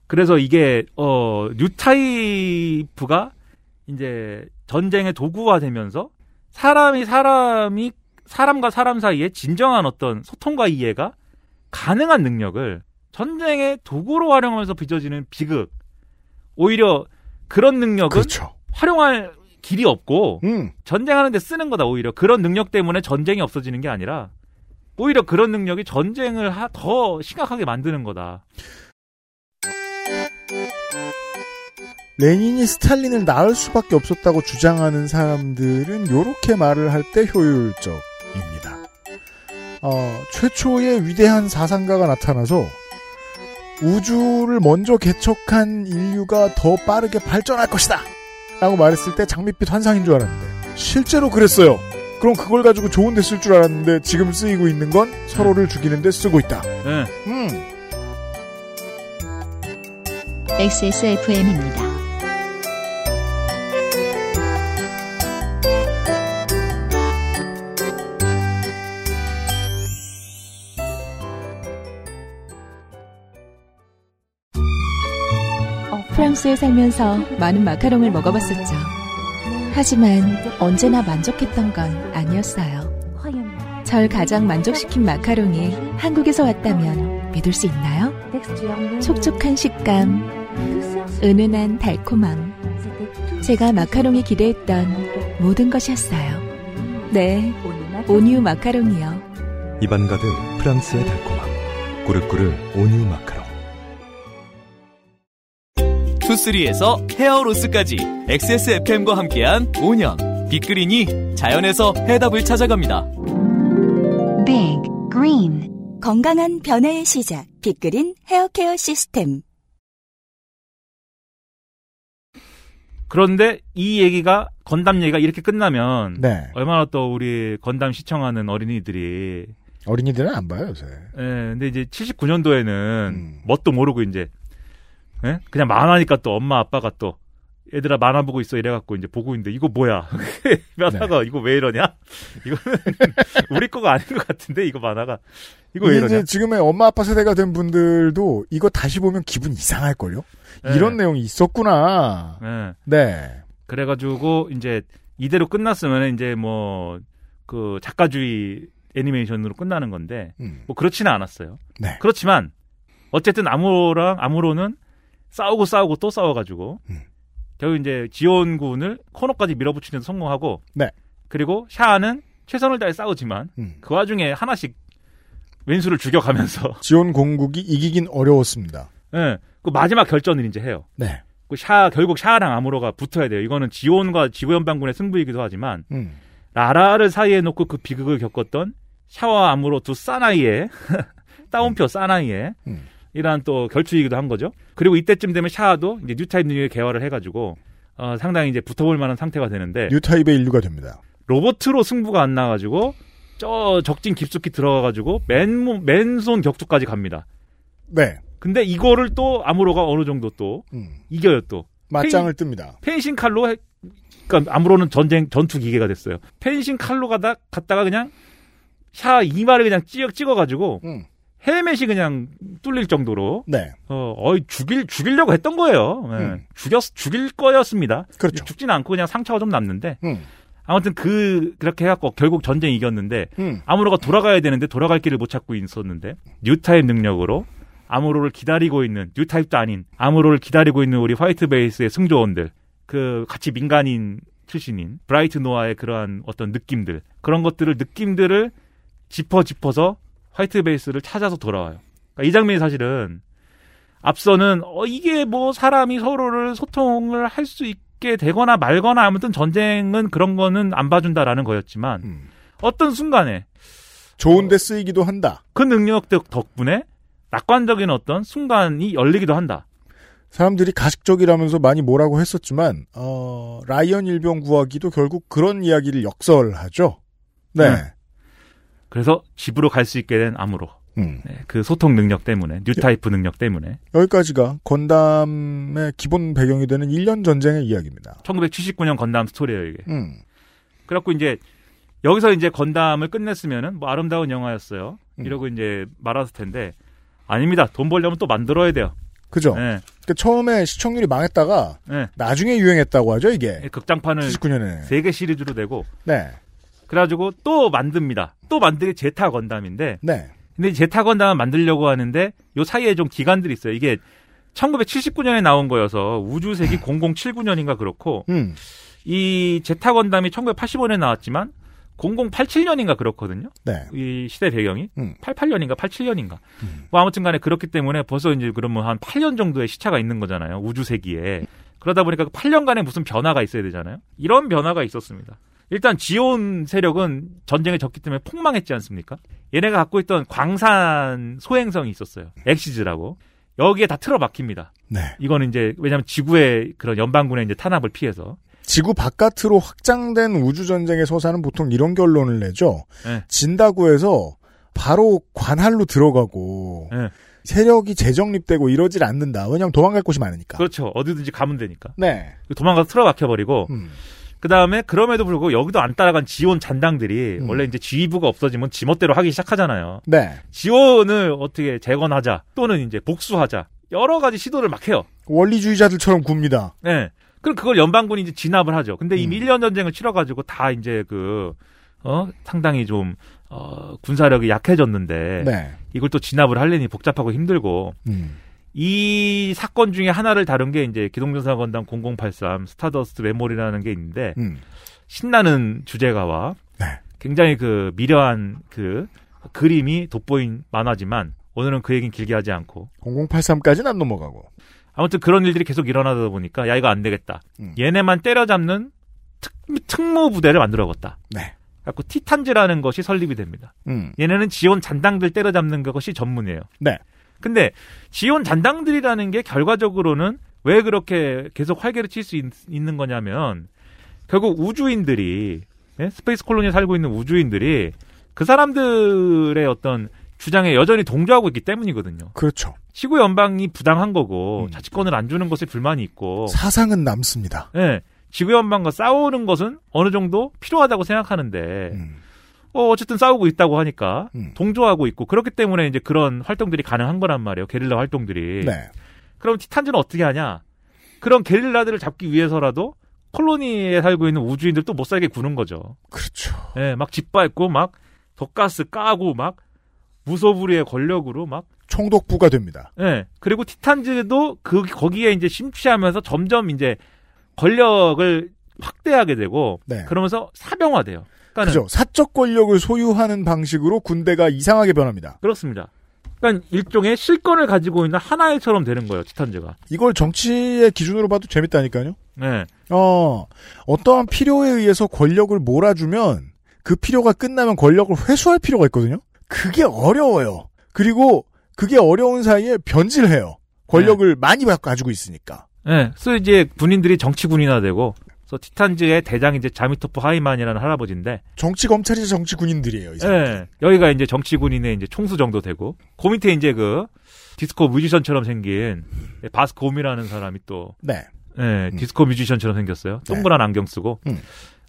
그래서 이게 어 뉴타이프가 이제 전쟁의 도구화 되면서 사람이 사람이 사람과 사람 사이에 진정한 어떤 소통과 이해가 가능한 능력을 전쟁의 도구로 활용하면서 빚어지는 비극. 오히려 그런 능력은 그렇죠. 활용할 길이 없고 음. 전쟁하는데 쓰는 거다 오히려 그런 능력 때문에 전쟁이 없어지는 게 아니라 오히려 그런 능력이 전쟁을 하- 더 심각하게 만드는 거다. 레닌이 스탈린을 낳을 수밖에 없었다고 주장하는 사람들은 이렇게 말을 할 때 효율적입니다. 어, 최초의 위대한 사상가가 나타나서 우주를 먼저 개척한 인류가 더 빠르게 발전할 것이다! 라고 말했을 때 장밋빛 환상인 줄 알았는데 실제로 그랬어요. 그럼 그걸 가지고 좋은 데 쓸 줄 알았는데 지금 쓰이고 있는 건 서로를 죽이는 데 쓰고 있다. 예. 음. XSFM입니다. 프랑스에 살면서 많은 마카롱을 먹어봤었죠. 하지만 언제나 만족했던 건 아니었어요. 절 가장 만족시킨 마카롱이 한국에서 왔다면 믿을 수 있나요? 촉촉한 식감, 은은한 달콤함. 제가 마카롱이 기대했던 모든 것이었어요. 네, 오뉴 마카롱이요. 입안 가득 프랑스의 달콤함. 꾸르꾸르 오뉴 마카롱. 투쓰리에서 헤어로스까지 XSFM과 함께한 5년 빅그린이 자연에서 해답을 찾아갑니다. Big Green 건강한 변화의 시작. 빅그린 헤어케어 시스템. 그런데 이 얘기가 건담 얘기가 이렇게 끝나면 네. 얼마나 또 우리 건담 시청하는 어린이들이 어린이들은 안 봐요, 요새. 예, 근데 이제 79년도에는 음. 뭣도 모르고 이제 예? 그냥 만화니까 또 엄마 아빠가 또 얘들아 만화 보고 있어 이래갖고 이제 보고 있는데 이거 뭐야 만화가 이거 왜 이러냐 이거는 우리 거가 아닌 것 같은데 이거 만화가 이거 왜 이러냐 이제 지금의 엄마 아빠 세대가 된 분들도 이거 다시 보면 기분 이상할 걸요? 네. 이런 내용이 있었구나. 예. 네. 그래가지고 이제 이대로 끝났으면 이제 뭐 그 작가주의 애니메이션으로 끝나는 건데 음. 뭐 그렇지는 않았어요. 네. 그렇지만 어쨌든 아무로랑 아무로는 싸우고 싸우고 또 싸워가지고 음. 결국 이제 지원군을 코너까지 밀어붙이는 데 성공하고 네. 그리고 샤아는 최선을 다해 싸우지만 음. 그 와중에 하나씩 왼수를 죽여가면서 지원 공국이 이기긴 어려웠습니다. 예, 그 마지막 결전을 이제 해요. 네. 그 샤 결국 샤아랑 아무로가 붙어야 돼요. 이거는 지온과 지구연방군의 승부이기도 하지만 음. 라라를 사이에 놓고 그 비극을 겪었던 샤와 아무로 두 사나이의 따옴표 사나이의 음. 이란 또 결투이기도 한 거죠. 그리고 이때쯤 되면 샤아도 이제 뉴타입 능력에 개화를 해가지고 어, 상당히 이제 붙어볼 만한 상태가 되는데 뉴타입의 인류가 됩니다. 로보트로 승부가 안 나가지고 저 적진 깊숙이 들어가가지고 맨 맨손 격투까지 갑니다. 네. 근데 이거를 또 아무로가 어느 정도 또 음. 이겨요 또. 맞짱을 뜹니다. 펜싱 칼로 해, 그러니까 아무로는 전쟁 전투 기계가 됐어요. 펜싱 칼로 가다 갔다가 그냥 샤 이마를 그냥 찍어 찍어가지고 음. 헬멧이 그냥 뚫릴 정도로 네. 어 어이 죽일 죽이려고 했던 거예요. 예. 음. 죽였 죽일 거였습니다. 그렇죠. 죽지는 않고 그냥 상처가 좀 남는데 음. 아무튼 그 그렇게 해갖고 결국 전쟁 이겼는데 음. 아무로가 돌아가야 되는데 돌아갈 길을 못 찾고 있었는데 뉴타입 능력으로 아무로를 기다리고 있는 뉴타입도 아닌 아무로를 기다리고 있는 우리 화이트 베이스의 승조원들 그 같이 민간인 출신인 브라이트 노아의 그러한 어떤 느낌들 그런 것들을 느낌들을 짚어 짚어서 화이트 베이스를 찾아서 돌아와요. 그러니까 이 장면이 사실은 앞서는 어 이게 뭐 사람이 서로를 소통을 할 수 있게 되거나 말거나 아무튼 전쟁은 그런 거는 안 봐준다라는 거였지만 음. 어떤 순간에 좋은데 쓰이기도 한다. 그 능력 덕분에 낙관적인 어떤 순간이 열리기도 한다. 사람들이 가식적이라면서 많이 뭐라고 했었지만 어, 라이언 일병 구하기도 결국 그런 이야기를 역설하죠. 네. 네. 그래서 집으로 갈 수 있게 된 아무로. 음. 네, 그 소통 능력 때문에, 뉴타이프 능력 때문에. 여기까지가 건담의 기본 배경이 되는 1년 전쟁의 이야기입니다. 1979년 건담 스토리예요, 이게. 음. 그래갖고 이제 여기서 이제 건담을 끝냈으면은 뭐 아름다운 영화였어요. 음. 이러고 이제 말았을 텐데 아닙니다. 돈 벌려면 또 만들어야 돼요. 그죠? 네. 그러니까 처음에 시청률이 망했다가 네. 나중에 유행했다고 하죠, 이게. 극장판을 79년에. 세개 시리즈로 내고 네. 그래가지고 또 만듭니다. 또 만들게 제타 건담인데 네. 근데 이 제타 건담을 만들려고 하는데 요 사이에 좀 기간들이 있어요. 이게 1979년에 나온 거여서 우주세기 0079년인가 그렇고 음. 이 제타 건담이 1985년에 나왔지만 0087년인가 그렇거든요. 네. 이 시대 배경이 음. 88년인가 87년인가. 뭐 아무튼 간에 그렇기 때문에 벌써 이제 그러면 한 8년 정도의 시차가 있는 거잖아요. 우주 세기에. 그러다 보니까 그 8년간에 무슨 변화가 있어야 되잖아요. 이런 변화가 있었습니다. 일단 지온 세력은 전쟁에 졌기 때문에 폭망했지 않습니까? 얘네가 갖고 있던 광산 소행성이 있었어요. 엑시즈라고. 여기에 다 틀어박힙니다. 네. 이거는 이제 왜냐하면 지구의 그런 연방군의 이제 탄압을 피해서 지구 바깥으로 확장된 우주 전쟁의 서사는 보통 이런 결론을 내죠. 네. 진다고 해서 바로 관할로 들어가고 네. 세력이 재정립되고 이러질 않는다. 왜냐하면 도망갈 곳이 많으니까. 그렇죠. 어디든지 가면 되니까. 네. 도망가서 틀어박혀버리고 음. 그 다음에 그럼에도 불구하고 여기도 안 따라간 지원 잔당들이 음. 원래 이제 지휘부가 없어지면 지멋대로 하기 시작하잖아요. 네. 지원을 어떻게 재건하자 또는 이제 복수하자 여러 가지 시도를 막 해요. 원리주의자들처럼 굽니다. 네. 그럼 그걸 연방군이 이제 진압을 하죠. 근데 음. 이미 1년 전쟁을 치러가지고 다 이제 그, 어, 상당히 좀, 어, 군사력이 약해졌는데. 네. 이걸 또 진압을 하려니 복잡하고 힘들고. 음. 이 사건 중에 하나를 다룬 게 이제 기동전사 건담 0083 스타더스트 메모리라는 게 있는데. 음. 신나는 주제가와. 네. 굉장히 그 미려한 그 그림이 돋보인 만화지만 오늘은 그 얘기는 길게 하지 않고 0083까지는 안 넘어가고. 아무튼 그런 일들이 계속 일어나다 보니까 야 이거 안 되겠다. 음. 얘네만 때려잡는 특, 특무 부대를 만들어야겠다. 네. 갖고 티탄즈라는 것이 설립이 됩니다. 음. 얘네는 지온 잔당들 때려잡는 것이 전문이에요. 네. 근데 지온 잔당들이라는 게 결과적으로는 왜 그렇게 계속 활개를 칠 수 있는 거냐면 결국 우주인들이 예? 스페이스 콜로니에 살고 있는 우주인들이 그 사람들의 어떤 주장에 여전히 동조하고 있기 때문이거든요. 그렇죠. 시구 연방이 부당한 거고 음. 자치권을 안 주는 것에 불만이 있고 사상은 남습니다. 예. 지구 연방과 싸우는 것은 어느 정도 필요하다고 생각하는데 음. 어, 어쨌든 싸우고 있다고 하니까 음. 동조하고 있고 그렇기 때문에 이제 그런 활동들이 가능한 거란 말이에요. 게릴라 활동들이. 네. 그럼 티탄즈는 어떻게 하냐? 그런 게릴라들을 잡기 위해서라도 콜로니에 살고 있는 우주인들 또 못 살게 구는 거죠. 그렇죠. 예, 막 짓밟고 막 덕가스 까고 막 무소불위의 권력으로 막 총독부가 됩니다. 예. 그리고 티탄즈도 그 거기에 이제 심취하면서 점점 이제 권력을 확대하게 되고 네. 그러면서 사병화돼요. 그러니까는 그죠. 사적 권력을 소유하는 방식으로 군대가 이상하게 변합니다. 그렇습니다. 그러니까 일종의 실권을 가지고 있는 하나의처럼 되는 거예요, 티탄즈가. 이걸 정치의 기준으로 봐도 재밌다니까요. 네. 어, 어떠한 필요에 의해서 권력을 몰아주면 그 필요가 끝나면 권력을 회수할 필요가 있거든요. 그게 어려워요. 그리고 그게 어려운 사이에 변질해요. 권력을 많이 가지고 있으니까. 네. 그래서 이제 군인들이 정치군이나 되고, 그래서 티탄즈의 대장 이제 자미토프 하이만이라는 할아버지인데, 정치 검찰이자 정치 군인들이에요. 이 사람. 네. 여기가 이제 정치 군인의 이제 총수 정도 되고, 그 밑에 이제 그 디스코 뮤지션처럼 생긴 바스콤이라는 사람이 또, 네. 네, 디스코 뮤지션처럼 생겼어요. 네. 동그란 안경 쓰고, 음.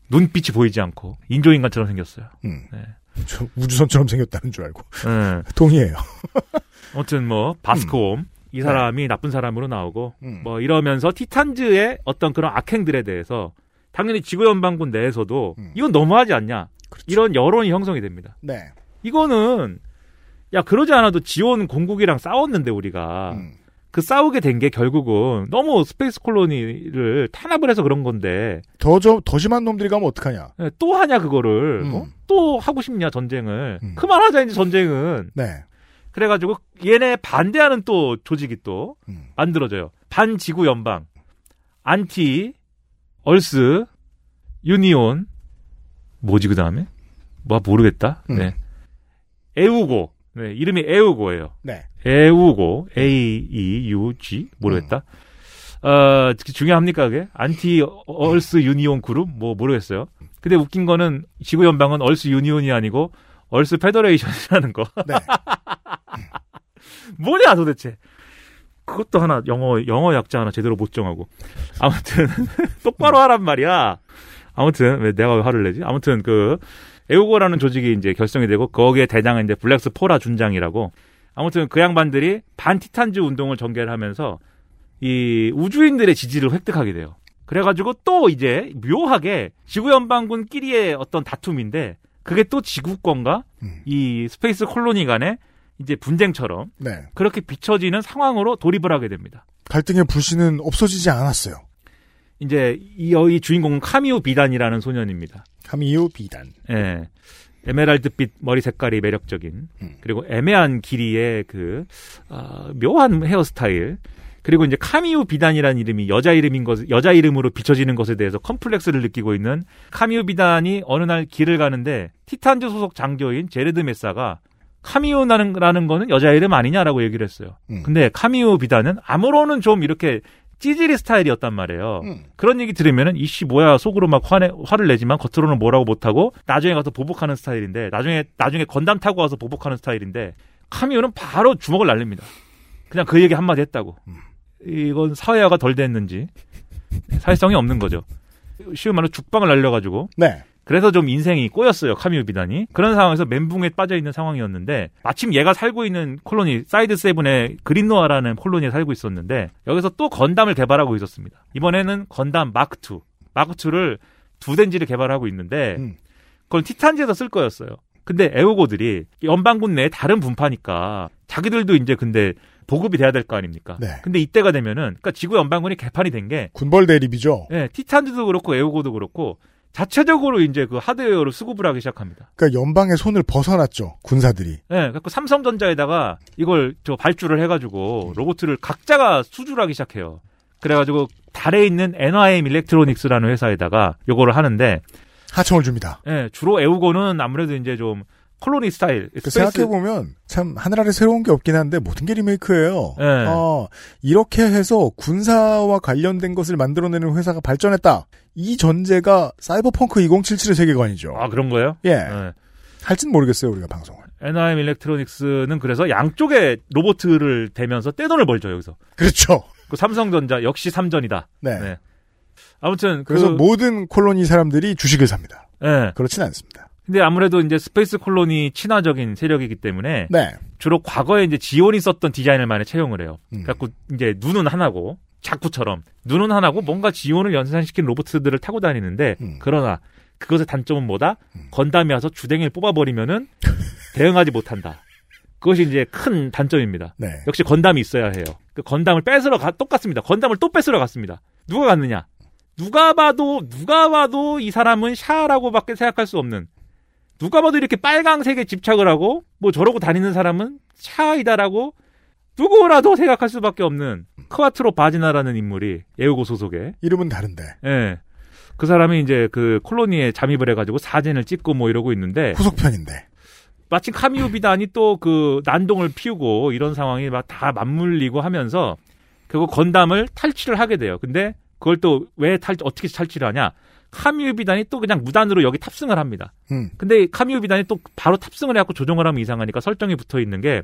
눈빛이 보이지 않고, 인조인간처럼 생겼어요. 음. 네. 저 우주선처럼 생겼다는 줄 알고. 네. 동의해요. 아무튼 뭐 바스콤 이 사람이 나쁜 사람으로 나오고 음. 뭐 이러면서 티탄즈의 어떤 그런 악행들에 대해서 당연히 지구 연방군 내에서도 음. 이건 너무하지 않냐 이런 여론이 형성이 됩니다. 네. 이거는 야 그러지 않아도 지온 공국이랑 싸웠는데 우리가 음. 그 싸우게 된 게 결국은 너무 스페이스 콜로니를 탄압을 해서 그런 건데 더, 저, 더 심한 놈들이 가면 어떡하냐. 예, 또 하냐 그거를 음. 어? 또 하고 싶냐 전쟁을 음. 그만하자 이제 전쟁은 네. 그래가지고 얘네 반대하는 또 조직이 또 음. 만들어져요. 반지구 연방, Anti, Earth, Union, 뭐지 그 다음에? 뭐 모르겠다. 음. 네. 에우고, 네 이름이 에우고예요. 네. 에우고, A E U G 모르겠다. 어 중요합니까 그게? Anti Earth Union Group 뭐 모르겠어요. 근데 웃긴 거는 지구 연방은 Earth Union이 아니고 Earth Federation이라는 거. 네. 뭐냐 도대체. 그것도 하나 영어 영어 약자 하나 제대로 못 정하고. 아무튼 똑바로 하란 말이야. 아무튼 왜 내가 왜 화를 내지? 아무튼 그 에우고라는 조직이 이제 결성이 되고 거기에 대장은 이제 블렉스 포라 준장이라고. 아무튼 그 양반들이 반티탄즈 운동을 전개를 하면서 이 우주인들의 지지를 획득하게 돼요. 그래가지고 또 이제 묘하게 지구 연방군끼리의 어떤 다툼인데 그게 또 지구권과 이 스페이스 콜로니 간의 이제 분쟁처럼 네. 그렇게 비춰지는 상황으로 돌입을 하게 됩니다. 갈등의 불씨는 없어지지 않았어요. 이제 이, 어, 이 주인공은 카미유 비단이라는 소년입니다. 카미유 비단. 예. 에메랄드빛 머리 색깔이 매력적인 그리고 애매한 길이의 그 아, 묘한 헤어스타일 그리고 이제 카미유 비단이라는 이름이 여자 이름인 것 여자 이름으로 비춰지는 것에 대해서 컴플렉스를 느끼고 있는 카미유 비단이 어느 날 길을 가는데 티탄즈 소속 장교인 제리드 메사가 카미우라는 라는 거는 여자 이름 아니냐라고 얘기를 했어요. 근데 카미우 비단은 아무로는 좀 이렇게 찌질이 스타일이었단 말이에요. 그런 얘기 들으면은 이씨 뭐야 속으로 막 화내, 화를 내지만 겉으로는 뭐라고 못하고 나중에 가서 보복하는 스타일인데 나중에 나중에 건담 타고 와서 보복하는 스타일인데 카미우는 바로 주먹을 날립니다. 그냥 그 얘기 한마디 했다고. 이건 사회화가 덜 됐는지 사회성이 없는 거죠. 쉬운 말로 죽방을 날려가지고 네. 그래서 좀 인생이 꼬였어요 카미유 비단이 그런 상황에서 멘붕에 빠져 있는 상황이었는데 마침 얘가 살고 있는 콜로니 사이드 세븐의 그린노아라는 콜로니에 살고 있었는데 여기서 또 건담을 개발하고 있었습니다 이번에는 건담 마크 2 마크 2를 두 댄지를 개발하고 있는데 그걸 티탄즈에서 쓸 거였어요 근데 에우고들이 연방군 내에 다른 분파니까 자기들도 이제 근데 보급이 돼야 될 거 아닙니까? 네. 근데 이때가 되면은 그러니까 지구 연방군이 개판이 된 게 군벌 대립이죠. 예, 티탄즈도 그렇고 에우고도 그렇고 자체적으로 이제 그 하드웨어를 수급을 하기 시작합니다. 그러니까 연방의 손을 벗어났죠. 군사들이. 예, 그래서 삼성전자에다가 이걸 저 발주를 해가지고 로봇을 각자가 수주를 하기 시작해요. 그래가지고 달에 있는 NIM 일렉트로닉스라는 회사에다가 요거를 하는데 하청을 줍니다. 예, 주로 에우고는 아무래도 이제 좀 콜로니 스타일. 그 생각해보면 참 하늘 아래 새로운 게 없긴 한데 모든 게 리메이크예요. 네. 어, 이렇게 해서 군사와 관련된 것을 만들어내는 회사가 발전했다. 이 전제가 사이버펑크 2077의 세계관이죠. 아 그런 거예요? 예. 네. 할진 모르겠어요 우리가 방송을. 애너하임 일렉트로닉스는 그래서 양쪽에 로봇을 대면서 떼돈을 벌죠 여기서. 그렇죠. 그 삼성전자 역시 삼전이다. 네. 아무튼 그래서 그, 모든 콜로니 사람들이 주식을 삽니다. 예. 그렇진 않습니다. 근데 아무래도 이제 space colony 친화적인 세력이기 때문에 네. 주로 과거에 이제 지온이 썼던 디자인을 많이 채용을 해요. 그래갖고 이제 눈은 하나고 자쿠처럼 눈은 하나고 뭔가 지온을 연산시킨 로봇들을 타고 다니는데 그러나 그것의 단점은 뭐다? 건담이 와서 주댕이를 뽑아버리면은 대응하지 못한다. 그것이 이제 큰 단점입니다. 네. 역시 건담이 있어야 해요. 그 건담을 뺏으러 가 똑같습니다. 건담을 또 뺏으러 갔습니다. 누가 갔느냐? 누가 봐도 누가 봐도 이 사람은 샤라고밖에 생각할 수 없는 누가 봐도 이렇게 빨강색에 집착을 하고 뭐 저러고 다니는 사람은 샤이다라고 누구라도 생각할 수밖에 없는 크와트로 바지나라는 인물이 에우고 소속의 이름은 다른데. 예. 그 사람이 이제 그 콜로니에 잠입을 해가지고 사진을 찍고 뭐 이러고 있는데 후속편인데. 마침 카미유 비단이 또 그 난동을 피우고 이런 상황이 막 다 맞물리고 하면서 결국 건담을 탈취를 하게 돼요. 근데 그걸 또 왜 탈, 어떻게 탈취를 하냐? 카미유 비단이 또 그냥 무단으로 여기 탑승을 합니다. 음. 근데 카미유 비단이 또 바로 탑승을 해갖고 조종을 하면 이상하니까 설정이 붙어 있는 게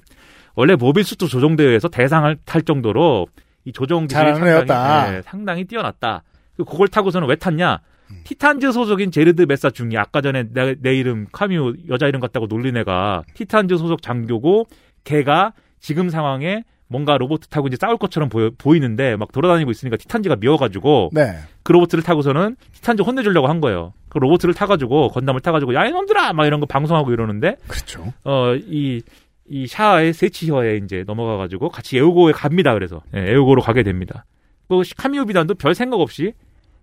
원래 mobile suit 조종대회에서 대상을 탈 정도로 이 조종 기술이 상당히. 예, 상당히 뛰어났다. 그리고 그걸 타고서는 왜 탔냐? 티탄즈 소속인 제리드 메사 중이 아까 전에 내, 내 이름 카미유 여자 이름 같다고 놀린 애가 티탄즈 소속 장교고 걔가 지금 상황에 뭔가 로봇 타고 이제 싸울 것처럼 보이, 는데 막 돌아다니고 있으니까 티탄즈가 미워가지고 네. 그 로봇을 타고서는 티탄즈 혼내주려고 한 거예요. 그 로봇을 타가지고 건담을 타가지고 야 이놈들아 막 이런 거 방송하고 이러는데 그렇죠. 어이 이 샤의 세치혀에 이제 넘어가가지고 같이 에우고에 갑니다. 그래서 예, 에우고로 가게 됩니다. 그 카미우 비단도 별 생각 없이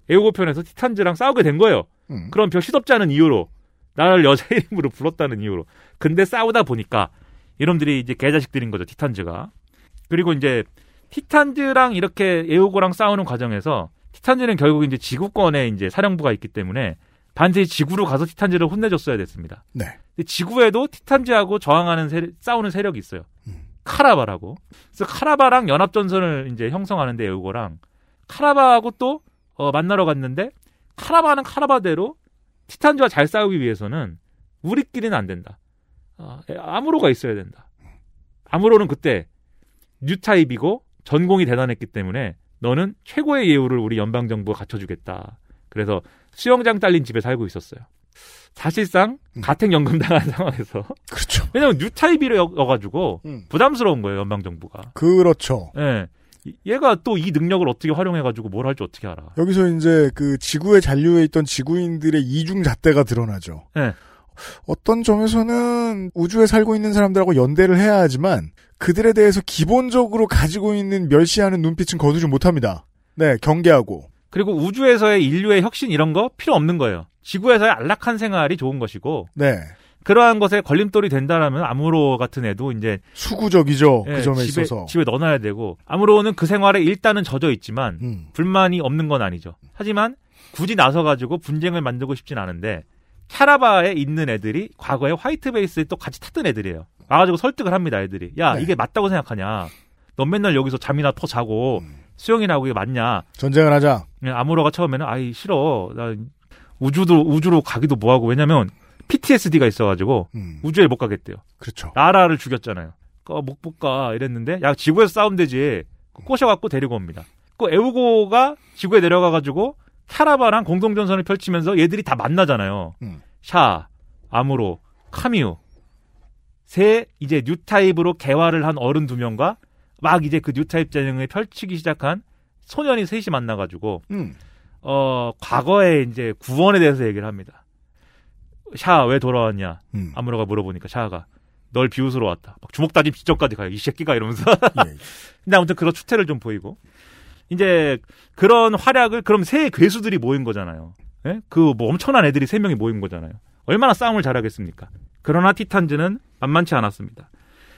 에우고 편에서 티탄즈랑 싸우게 된 거예요. 음. 그럼 별 시덥지 않은 이유로 나를 여자 이름으로 불렀다는 이유로. 근데 싸우다 보니까 이놈들이 이제 개자식들인 거죠. 티탄즈가. 그리고 이제 티탄즈랑 이렇게 에우고랑 싸우는 과정에서 티탄즈는 결국 이제 지구권에 이제 사령부가 있기 때문에 반드시 지구로 가서 티탄즈를 혼내줬어야 됐습니다. 네. 근데 지구에도 티탄즈하고 저항하는 세력, 싸우는 세력이 있어요. 카라바라고. 그래서 카라바랑 연합전선을 이제 형성하는데 에우고랑 카라바하고 또 어, 만나러 갔는데 카라바는 카라바대로 티탄즈와 잘 싸우기 위해서는 우리끼리는 안 된다. 어, 아무로가 있어야 된다. 아무로는 그때 뉴타입이고 전공이 대단했기 때문에 너는 최고의 예우를 우리 연방 정부가 갖춰주겠다. 그래서 수영장 딸린 집에 살고 있었어요. 사실상 가택연금 당한 상황에서 그렇죠. 왜냐면 뉴타입이여가지고 부담스러운 거예요 연방 정부가. 그렇죠. 예. 얘가 또 이 능력을 어떻게 활용해가지고 뭘 할지 어떻게 알아? 여기서 이제 그 지구에 잔류해 있던 지구인들의 이중 잣대가 드러나죠. 네. 어떤 점에서는 우주에 살고 있는 사람들하고 연대를 해야 하지만 그들에 대해서 기본적으로 가지고 있는 멸시하는 눈빛은 거두지 못합니다. 네, 경계하고. 그리고 우주에서의 인류의 혁신 이런 거 필요 없는 거예요. 지구에서의 안락한 생활이 좋은 것이고 네. 그러한 것에 걸림돌이 된다라면 아무로 같은 애도 이제 수구적이죠. 예, 그 점에 집에, 있어서. 집에 넣어놔야 되고 아무로는 그 생활에 일단은 젖어 있지만 음. 불만이 없는 건 아니죠. 하지만 굳이 나서 가지고 분쟁을 만들고 싶진 않은데 캐라바에 있는 애들이 과거에 화이트 베이스에 또 같이 탔던 애들이에요. 와가지고 설득을 합니다, 애들이. 야, 네. 이게 맞다고 생각하냐? 넌 맨날 여기서 잠이나 터 자고 음. 수영이나 하고 이게 맞냐? 전쟁을 하자. 아무로가 처음에는 아이 싫어. 나 우주도 우주로 가기도 뭐하고 왜냐면 PTSD가 있어가지고 음. 우주에 못 가겠대요. 그렇죠. 나라를 죽였잖아요. 어, 못 볼까 이랬는데 야 지구에서 싸우면 되지. 꼬셔갖고 데리고 옵니다. 그 에우고가 지구에 내려가가지고 캐라바랑 공동전선을 펼치면서 얘들이 다 만나잖아요. 음. 샤, 아무로, 카미우 세 이제 Newtype으로 개화를 한 어른 두 명과 막 이제 그 Newtype 재능을 펼치기 시작한 소년이 셋이 만나가지고 음. 어 과거에 이제 구원에 대해서 얘기를 합니다. 샤 왜 돌아왔냐? 음. 아무로가 물어보니까 샤가 널 비웃으러 왔다. 막 주먹 다짐 직전까지 가요. 이 새끼가 이러면서. 예. 근데 아무튼 그런 추태를 좀 보이고 이제 그런 활약을 그럼 세 괴수들이 모인 거잖아요. 예? 그 뭐 엄청난 애들이 세 명이 모인 거잖아요. 얼마나 싸움을 잘하겠습니까? 그러나 티탄즈는 만만치 않았습니다.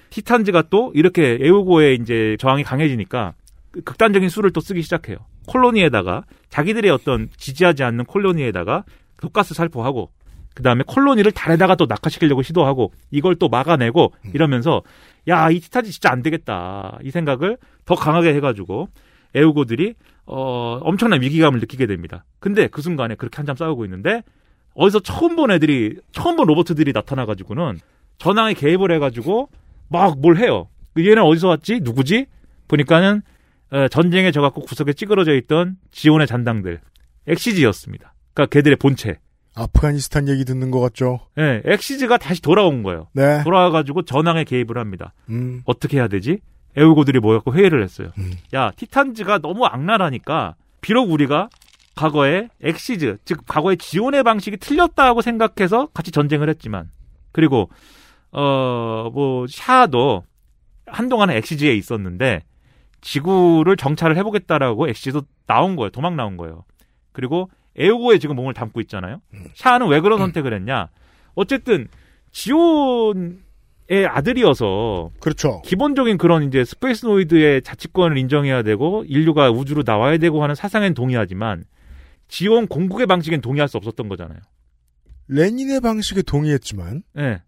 티탄즈가 또 이렇게 에우고의 이제 저항이 강해지니까 그 극단적인 수를 또 쓰기 시작해요. 콜로니에다가 자기들의 어떤 지지하지 않는 콜로니에다가 독가스 살포하고 그 다음에 콜로니를 달에다가 또 낙하시키려고 시도하고 이걸 또 막아내고 이러면서 야 이 티탄즈 진짜 안 되겠다 이 생각을 더 강하게 해가지고 에우고들이 어 엄청난 위기감을 느끼게 됩니다. 근데 그 순간에 그렇게 한참 싸우고 있는데 어디서 처음 본 애들이 처음 본 로버트들이 나타나가지고는 전황에 개입을 해가지고 막 뭘 해요. 그 얘는 어디서 왔지? 누구지? 보니까는 어, 전쟁에 져갖고 구석에 찌그러져 있던 지온의 잔당들 엑시지였습니다. 그러니까 걔들의 본체. 아프가니스탄 얘기 듣는 것 같죠? 예, 엑시즈가 다시 돌아온 거예요. 네. 돌아와가지고 전황에 개입을 합니다. 음. 어떻게 해야 되지? 에우고들이 모여갖고 회의를 했어요. 음. 야, 티탄즈가 너무 악랄하니까 비록 우리가 과거에 엑시즈, 즉 과거의 지온의 방식이 틀렸다고 생각해서 같이 전쟁을 했지만 그리고 어 뭐 샤도 한동안은 엑시즈에 있었는데 지구를 정찰을 해보겠다라고 엑시즈도 나온 거예요. 도망 나온 거예요. 그리고 에우고에 지금 몸을 담고 있잖아요. 샤는 왜 그런 선택을 했냐? 어쨌든 지온의 아들이어서 그렇죠. 기본적인 그런 이제 Spacenoid의 자치권을 인정해야 되고 인류가 우주로 나와야 되고 하는 사상엔 동의하지만 지온 공국의 방식엔 동의할 수 없었던 거잖아요. 레닌의 방식에 동의했지만 예.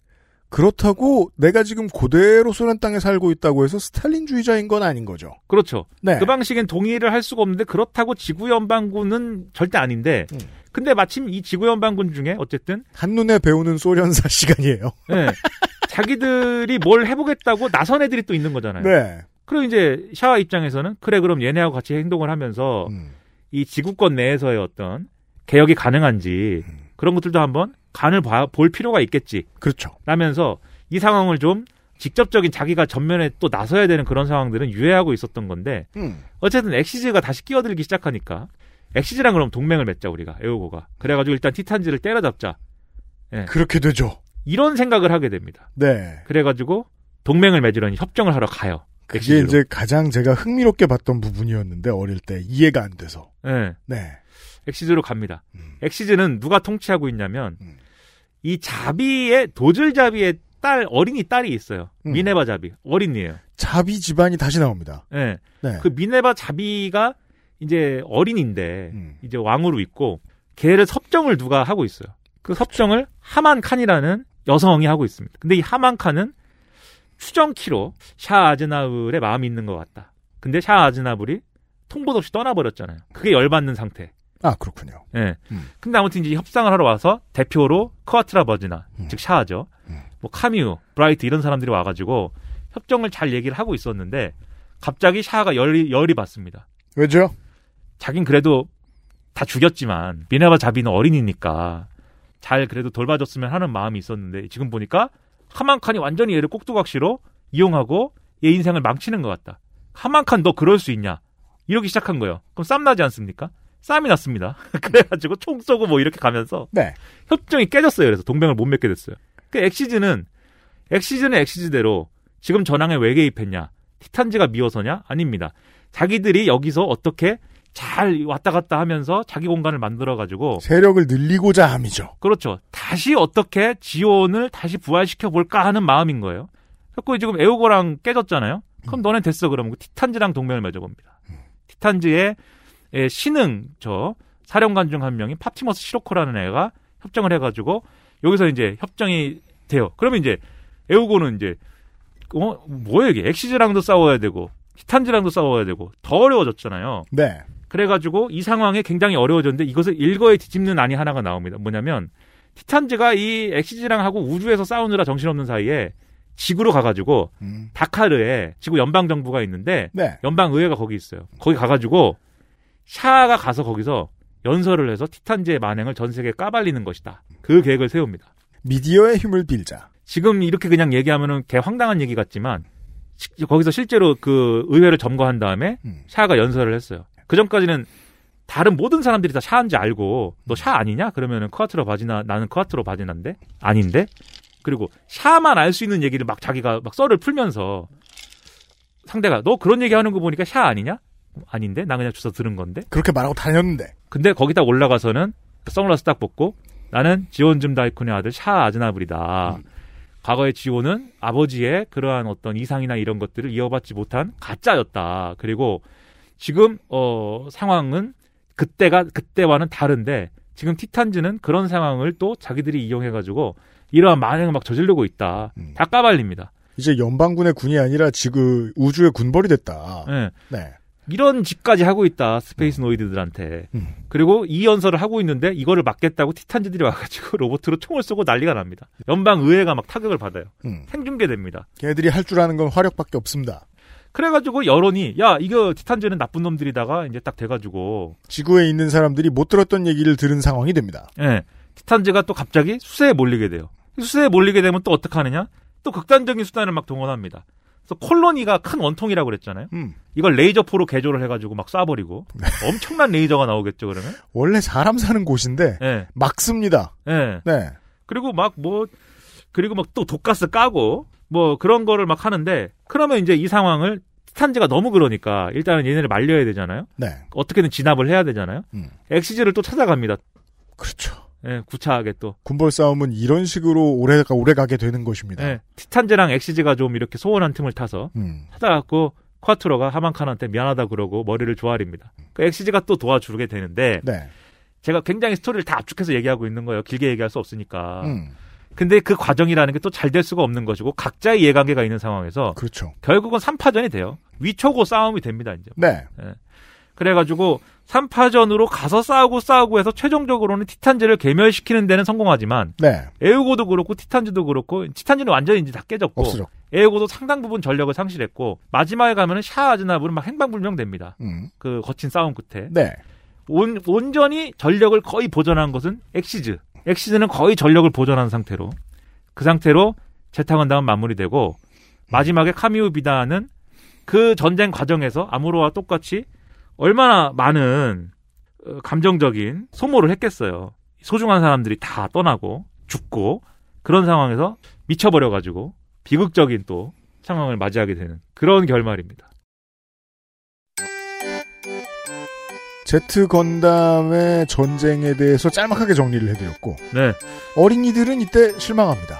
그렇다고 내가 지금 그대로 소련 땅에 살고 있다고 해서 스탈린주의자인 건 아닌 거죠. 그렇죠. 네. 그 방식엔 동의를 할 수가 없는데 그렇다고 지구연방군은 절대 아닌데 음. 근데 마침 이 지구연방군 중에 어쨌든 한눈에 배우는 소련사 시간이에요. 예. 자기들이 뭘 해보겠다고 나선 애들이 또 있는 거잖아요. 네. 그리고 이제 샤와 입장에서는 그래 그럼 얘네하고 같이 행동을 하면서 음. 이 지구권 내에서의 어떤 개혁이 가능한지 그런 것들도 한번 간을 봐, 볼 필요가 있겠지. 그렇죠. 라면서 이 상황을 좀 직접적인 자기가 전면에 또 나서야 되는 그런 상황들은 유예하고 있었던 건데 음. 어쨌든 엑시즈가 다시 끼어들기 시작하니까 엑시즈랑 그럼 동맹을 맺자 우리가 에우고가 그래가지고 일단 티탄즈를 때려잡자 예. 그렇게 되죠. 이런 생각을 하게 됩니다. 네. 그래가지고 동맹을 맺으려니 협정을 하러 가요. 그게 엑시즈로. 이제 가장 제가 흥미롭게 봤던 부분이었는데 어릴 때 이해가 안 돼서. 예. 네. 엑시즈로 갑니다. 음. 엑시즈는 누가 통치하고 있냐면 음. 이 자비의 도즐 자비의 딸 어린이 딸이 있어요. 음. 미네바 자비 어린이에요. 자비 집안이 다시 나옵니다. 예. 네. 그 미네바 자비가 이제 어린인데 음. 이제 왕으로 있고 걔를 섭정을 누가 하고 있어요. 그 섭정을 하만 칸이라는 여성이 하고 있습니다. 근데 이 하만 칸은 추정키로 샤 아즈나블의 마음이 있는 것 같다. 근데 샤 아즈나블이 통보도 없이 떠나버렸잖아요. 그게 열받는 상태. 아 그렇군요. 예. 음. 근데 아무튼 이제 협상을 하러 와서 대표로 크와트로 바지나 음. 즉 샤죠. 음. 뭐 카미유, 브라이트 이런 사람들이 와가지고 협정을 잘 얘기를 하고 있었는데 갑자기 샤가 열이 열이 받습니다. 왜죠? 자긴 그래도 다 죽였지만 미네바 자비는 어린이니까 잘 그래도 돌봐줬으면 하는 마음이 있었는데 지금 보니까 하만칸이 완전히 얘를 꼭두각시로 이용하고 얘 인생을 망치는 것 같다. 하만칸 너 그럴 수 있냐? 이러기 시작한 거예요. 그럼 쌈 나지 않습니까? 쌈이 났습니다. 그래가지고 총 쏘고 뭐 이렇게 가면서 네. 협정이 깨졌어요. 그래서 동맹을 못 맺게 됐어요. 그 엑시즈는 엑시즈는 엑시즈대로 지금 전황에 왜 개입했냐? 티탄즈가 미워서냐? 아닙니다. 자기들이 여기서 어떻게 잘 왔다 갔다 하면서 자기 공간을 만들어 가지고 세력을 늘리고자 함이죠. 그렇죠. 다시 어떻게 지온을 다시 부활시켜 볼까 하는 마음인 거예요. 그래서 지금 에우고랑 깨졌잖아요. 그럼 너네 됐어 그러면 그 티탄즈랑 동맹을 맺어 봅니다. 티탄즈의 예, 신흥 저 사령관 중 한 명이 팝티머스 시로코라는 애가 협정을 해 가지고 여기서 이제 협정이 돼요. 그러면 이제 에우고는 이제 어 뭐야 이게 엑시즈랑도 싸워야 되고 티탄즈랑도 싸워야 되고 더 어려워졌잖아요. 네. 그래가지고 이 상황에 굉장히 어려워졌는데 이것을 일거에 뒤집는 안이 하나가 나옵니다. 뭐냐면 티탄즈가 이 엑시즈랑 하고 우주에서 싸우느라 정신없는 사이에 지구로 가가지고 음. 다카르에 지구 연방 정부가 있는데 네. 연방 의회가 거기 있어요. 거기 가가지고 샤가 가서 거기서 연설을 해서 티탄즈의 만행을 전 세계에 까발리는 것이다. 그 계획을 세웁니다. 미디어의 힘을 빌자. 지금 이렇게 그냥 얘기하면은 개 황당한 얘기 같지만 시- 거기서 실제로 그 의회를 점거한 다음에 음. 샤가 연설을 했어요. 그 전까지는 다른 모든 사람들이 다 샤인지 알고 너 샤 아니냐? 그러면은 크와트로 바지나 나는 크와트로 바지나인데 아닌데 그리고 샤만 알 수 있는 얘기를 막 자기가 막 썰을 풀면서 상대가 너 그런 얘기 하는 거 보니까 샤 아니냐? 아닌데 나 그냥 주워 들은 건데 그렇게 말하고 다녔는데. 근데 거기다 올라가서는 선글라스 딱 벗고 나는 지온 즘 다이쿤의 아들 샤 아즈나블이다. 과거의 지온은 아버지의 그러한 어떤 이상이나 이런 것들을 이어받지 못한 가짜였다. 그리고 지금 어 상황은 그때가 그때와는 다른데 지금 티탄즈는 그런 상황을 또 자기들이 이용해 가지고 이러한 만행을 막 저지르고 있다. 다 까발립니다. 이제 연방군의 군이 아니라 지금 우주의 군벌이 됐다. 예. 네. 이런 짓까지 하고 있다 Spacenoid들한테 음. 그리고 이 연설을 하고 있는데 이거를 막겠다고 티탄즈들이 와가지고 로봇으로 총을 쏘고 난리가 납니다 연방 의회가 막 타격을 받아요 음. 생중계됩니다 걔들이 할 줄 아는 건 화력밖에 없습니다. 그래가지고 여론이 야 이거 티탄즈는 나쁜 놈들이다가 이제 딱 돼가지고 지구에 있는 사람들이 못 들었던 얘기를 들은 상황이 됩니다. 예 티탄즈가 또 갑자기 수세에 몰리게 돼요 수세에 몰리게 되면 또 어떻게 하느냐 또 극단적인 수단을 막 동원합니다 그래서 콜로니가 큰 원통이라고 그랬잖아요 음. 이걸 레이저포로 개조를 해가지고 막 쏴버리고 엄청난 레이저가 나오겠죠 그러면 원래 사람 사는 곳인데 예. 막 씁니다. 예. 네. 그리고 막 뭐 그리고 막 또 독가스 까고 뭐 그런 거를 막 하는데 그러면 이제 이 상황을 티탄즈가 너무 그러니까 일단은 얘네를 말려야 되잖아요. 네. 어떻게든 진압을 해야 되잖아요. 음. 엑시즈를 또 찾아갑니다. 그렇죠. 예, 구차하게 또. 군벌 싸움은 이런 식으로 오래가 오래 가게 되는 것입니다. 예, 티탄즈랑 엑시즈가 좀 이렇게 소원한 틈을 타서 음. 찾아갖고 크와트로가 하만 칸한테 미안하다 그러고 머리를 조아립니다. 그 엑시즈가 또 도와주게 되는데 네. 제가 굉장히 스토리를 다 압축해서 얘기하고 있는 거예요. 길게 얘기할 수 없으니까. 음. 근데 그 과정이라는 게 또 잘 될 수가 없는 것이고 각자의 이해관계가 있는 상황에서 그렇죠. 결국은 3파전이 돼요. 위초고 싸움이 됩니다, 이제. 네. 예. 그래가지고 3파전으로 가서 싸우고 싸우고 해서 최종적으로는 티탄즈를 괴멸시키는 데는 성공하지만 네. 에우고도 그렇고 티탄즈도 그렇고 티탄즈는 완전히 이제 다 깨졌고 없어졌고. 에우고도 상당 부분 전력을 상실했고 마지막에 가면은 샤 아즈나블은 막 행방불명됩니다. 음. 그 거친 싸움 끝에 네. 온, 온전히 전력을 거의 보전한 것은 엑시즈. 엑시즈는 거의 전력을 보전한 상태로 그 상태로 다음 마무리되고 마지막에 카미우 비다는 그 전쟁 과정에서 아무로와 똑같이 얼마나 많은 어, 감정적인 소모를 했겠어요. 소중한 사람들이 다 떠나고 죽고 그런 상황에서 미쳐버려가지고 비극적인 또 상황을 맞이하게 되는 그런 결말입니다. 제트 건담의 전쟁에 대해서 짤막하게 정리를 해드렸고 네. 어린이들은 이때 실망합니다.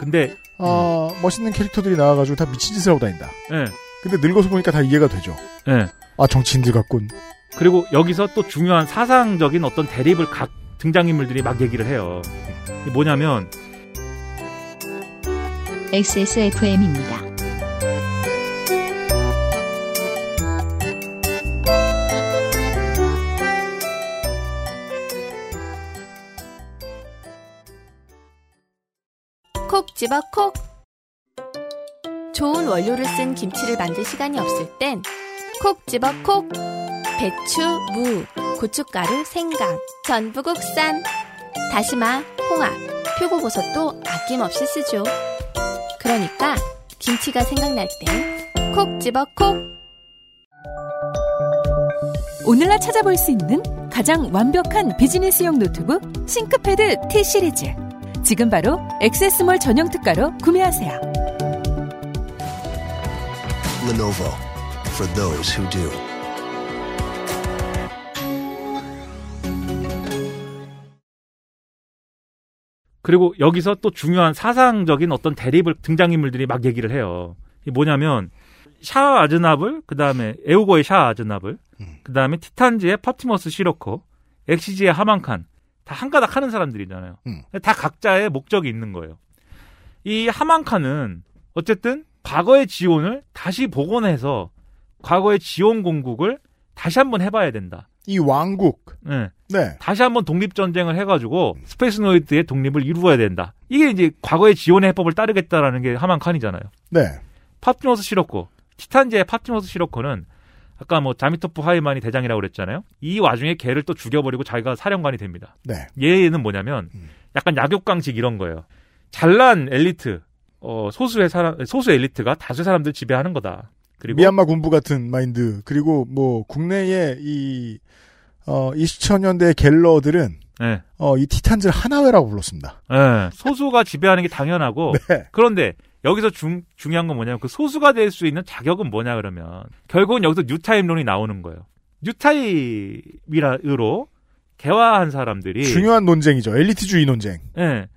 근데 아, 멋있는 캐릭터들이 나와가지고 다 미친 짓을 하고 다닌다. 예. 근데 늙어서 보니까 다 이해가 되죠. 예. 아 정치인들 같군. 그리고 여기서 또 중요한 사상적인 어떤 대립을 각 등장인물들이 막 얘기를 해요. 뭐냐면 XSFM입니다. 콕 집어 콕. 좋은 원료를 쓴 김치를 만들 시간이 없을 땐 콕 집어 콕. 배추, 무, 고춧가루, 생강, 전부 국산. 다시마, 홍합, 표고버섯도 아낌없이 쓰죠. 그러니까 김치가 생각날 땐 콕 집어 콕. 오늘날 찾아볼 수 있는 가장 완벽한 비즈니스용 노트북 ThinkPad T 시리즈. 지금 바로 액세스몰 전용 특가로 구매하세요. Lenovo for those who do. 그리고 여기서 또 중요한 사상적인 어떤 대립을 등장인물들이 막 얘기를 해요. 이게 뭐냐면 샤 아즈나블, 그 다음에 에우고의 샤 아즈나블, 그 다음에 티탄즈의 팝티머스 시로코, 액시즈의 하만칸 다 한가닥 하는 사람들이잖아요. 음. 다 각자의 목적이 있는 거예요. 이 하만칸은 어쨌든 과거의 지온을 다시 복원해서 과거의 지온 공국을 다시 한번 해봐야 된다. 이 왕국. 네. 네. 다시 한번 독립 전쟁을 해가지고 Spacenoid의 독립을 이루어야 된다. 이게 이제 과거의 지온의 해법을 따르겠다라는 게 하만칸이잖아요. 네. 팝티머스 시로코, 티탄즈의 팝티머스 시로코는 아까 뭐 자미토프 하이만이 대장이라고 그랬잖아요. 이 와중에 걔를 또 죽여버리고 자기가 사령관이 됩니다. 네. 얘는 뭐냐면 약간 약육강식 이런 거예요. 잘난 엘리트, 어, 소수의 사람, 소수 엘리트가 다수 사람들 지배하는 거다. 그리고 미얀마 군부 같은 마인드. 그리고 뭐 국내의 이 어, 2000년대 갤러들은 네. 어, 이 티탄즈를 하나회라고 불렀습니다. 예, 소수가 지배하는 게 당연하고 네. 그런데 여기서 중, 중요한 건 뭐냐면 그 소수가 될 수 있는 자격은 뭐냐 그러면 결국은 여기서 Newtype론이 나오는 거예요. Newtype이라로 개화한 사람들이 중요한 논쟁이죠. 엘리트주의 논쟁. 예,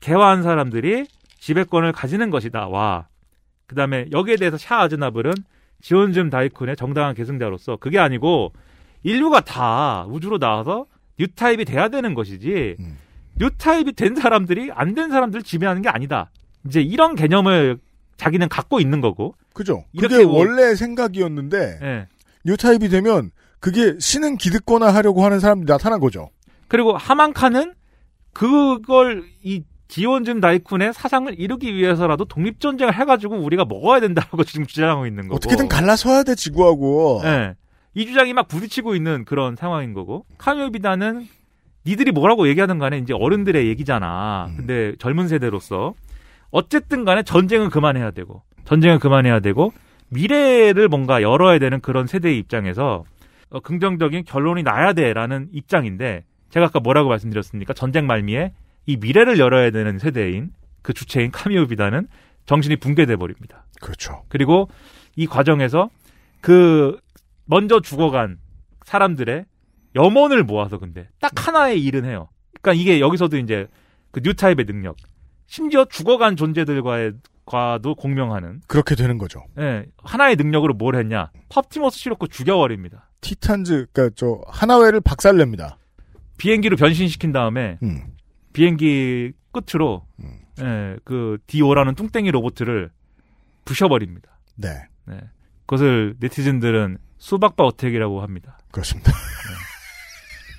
개화한 사람들이 지배권을 가지는 것이다. 와. 그 다음에 여기에 대해서 샤 아즈나블은 지온 즘 다이쿤의 정당한 계승자로서 그게 아니고 인류가 다 우주로 나와서 Newtype이 돼야 되는 것이지 음. 뉴타입이 된 사람들이 안 된 사람들을 지배하는 게 아니다. 이제 이런 개념을 자기는 갖고 있는 거고. 그죠? 그게 뭐- 원래 생각이었는데 예. 뉴타입이 되면 그게 신은 기득권화 하려고 하는 사람들이 나타난 거죠. 그리고 하만카는 그걸 이 지원즘 다이쿤의 사상을 이루기 위해서라도 독립 전쟁을 해가지고 우리가 먹어야 된다고 지금 주장하고 있는 거고. 어떻게든 갈라서야 돼 지구하고. 예. 이 주장이 막 부딪히고 있는 그런 상황인 거고. 카미오비다는 니들이 뭐라고 얘기하든 간에 이제 어른들의 얘기잖아. 음. 근데 젊은 세대로서 어쨌든 간에 전쟁은 그만해야 되고 전쟁은 그만해야 되고 미래를 뭔가 열어야 되는 그런 세대의 입장에서 어, 긍정적인 결론이 나야 돼라는 입장인데 제가 아까 뭐라고 말씀드렸습니까? 전쟁 말미에 이 미래를 열어야 되는 세대인 그 주체인 카미오비다는 정신이 붕괴돼 버립니다. 그렇죠. 그리고 이 과정에서 그 먼저 죽어간 사람들의 염원을 모아서 근데 딱 하나의 일은 해요. 그러니까 이게 여기서도 이제 그 Newtype의 능력, 심지어 죽어간 존재들과의 과도 공명하는 그렇게 되는 거죠. 예, 하나의 능력으로 뭘 했냐? 팝티머스 시로코 죽여버립니다. 티탄즈, 그니까 저 하나회를 박살냅니다. 비행기로 변신시킨 다음에 음. 비행기 끝으로 예, 그 디오라는 뚱땡이 로봇을 부셔버립니다. 네. 네. 그것을 네티즌들은 수박바 어택이라고 합니다. 그렇습니다.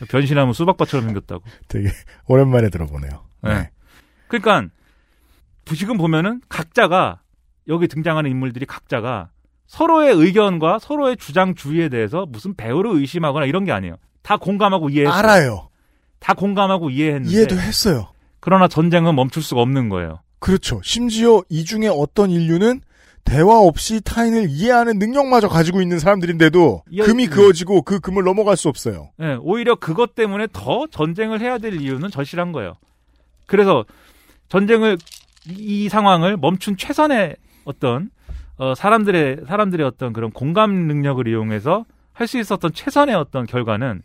변신하면 수박바처럼 생겼다고. 되게 오랜만에 들어보네요. 네. 그러니까 지금 보면은 각자가 여기 등장하는 인물들이 각자가 서로의 의견과 서로의 주장 주의에 대해서 무슨 배우를 의심하거나 이런 게 아니에요. 다 공감하고 이해했어요. 알아요. 다 공감하고 이해했는데 이해도 했어요. 그러나 전쟁은 멈출 수가 없는 거예요. 그렇죠. 심지어 이 중에 어떤 인류는 대화 없이 타인을 이해하는 능력마저 가지고 있는 사람들인데도 이- 금이 음. 그어지고 그 금을 넘어갈 수 없어요. 예, 오히려 그것 때문에 더 전쟁을 해야 될 이유는 절실한 거예요. 그래서 전쟁을 이, 이 상황을 멈춘 최선의 어떤 어, 사람들의 사람들의 어떤 그런 공감 능력을 이용해서 할 수 있었던 최선의 어떤 결과는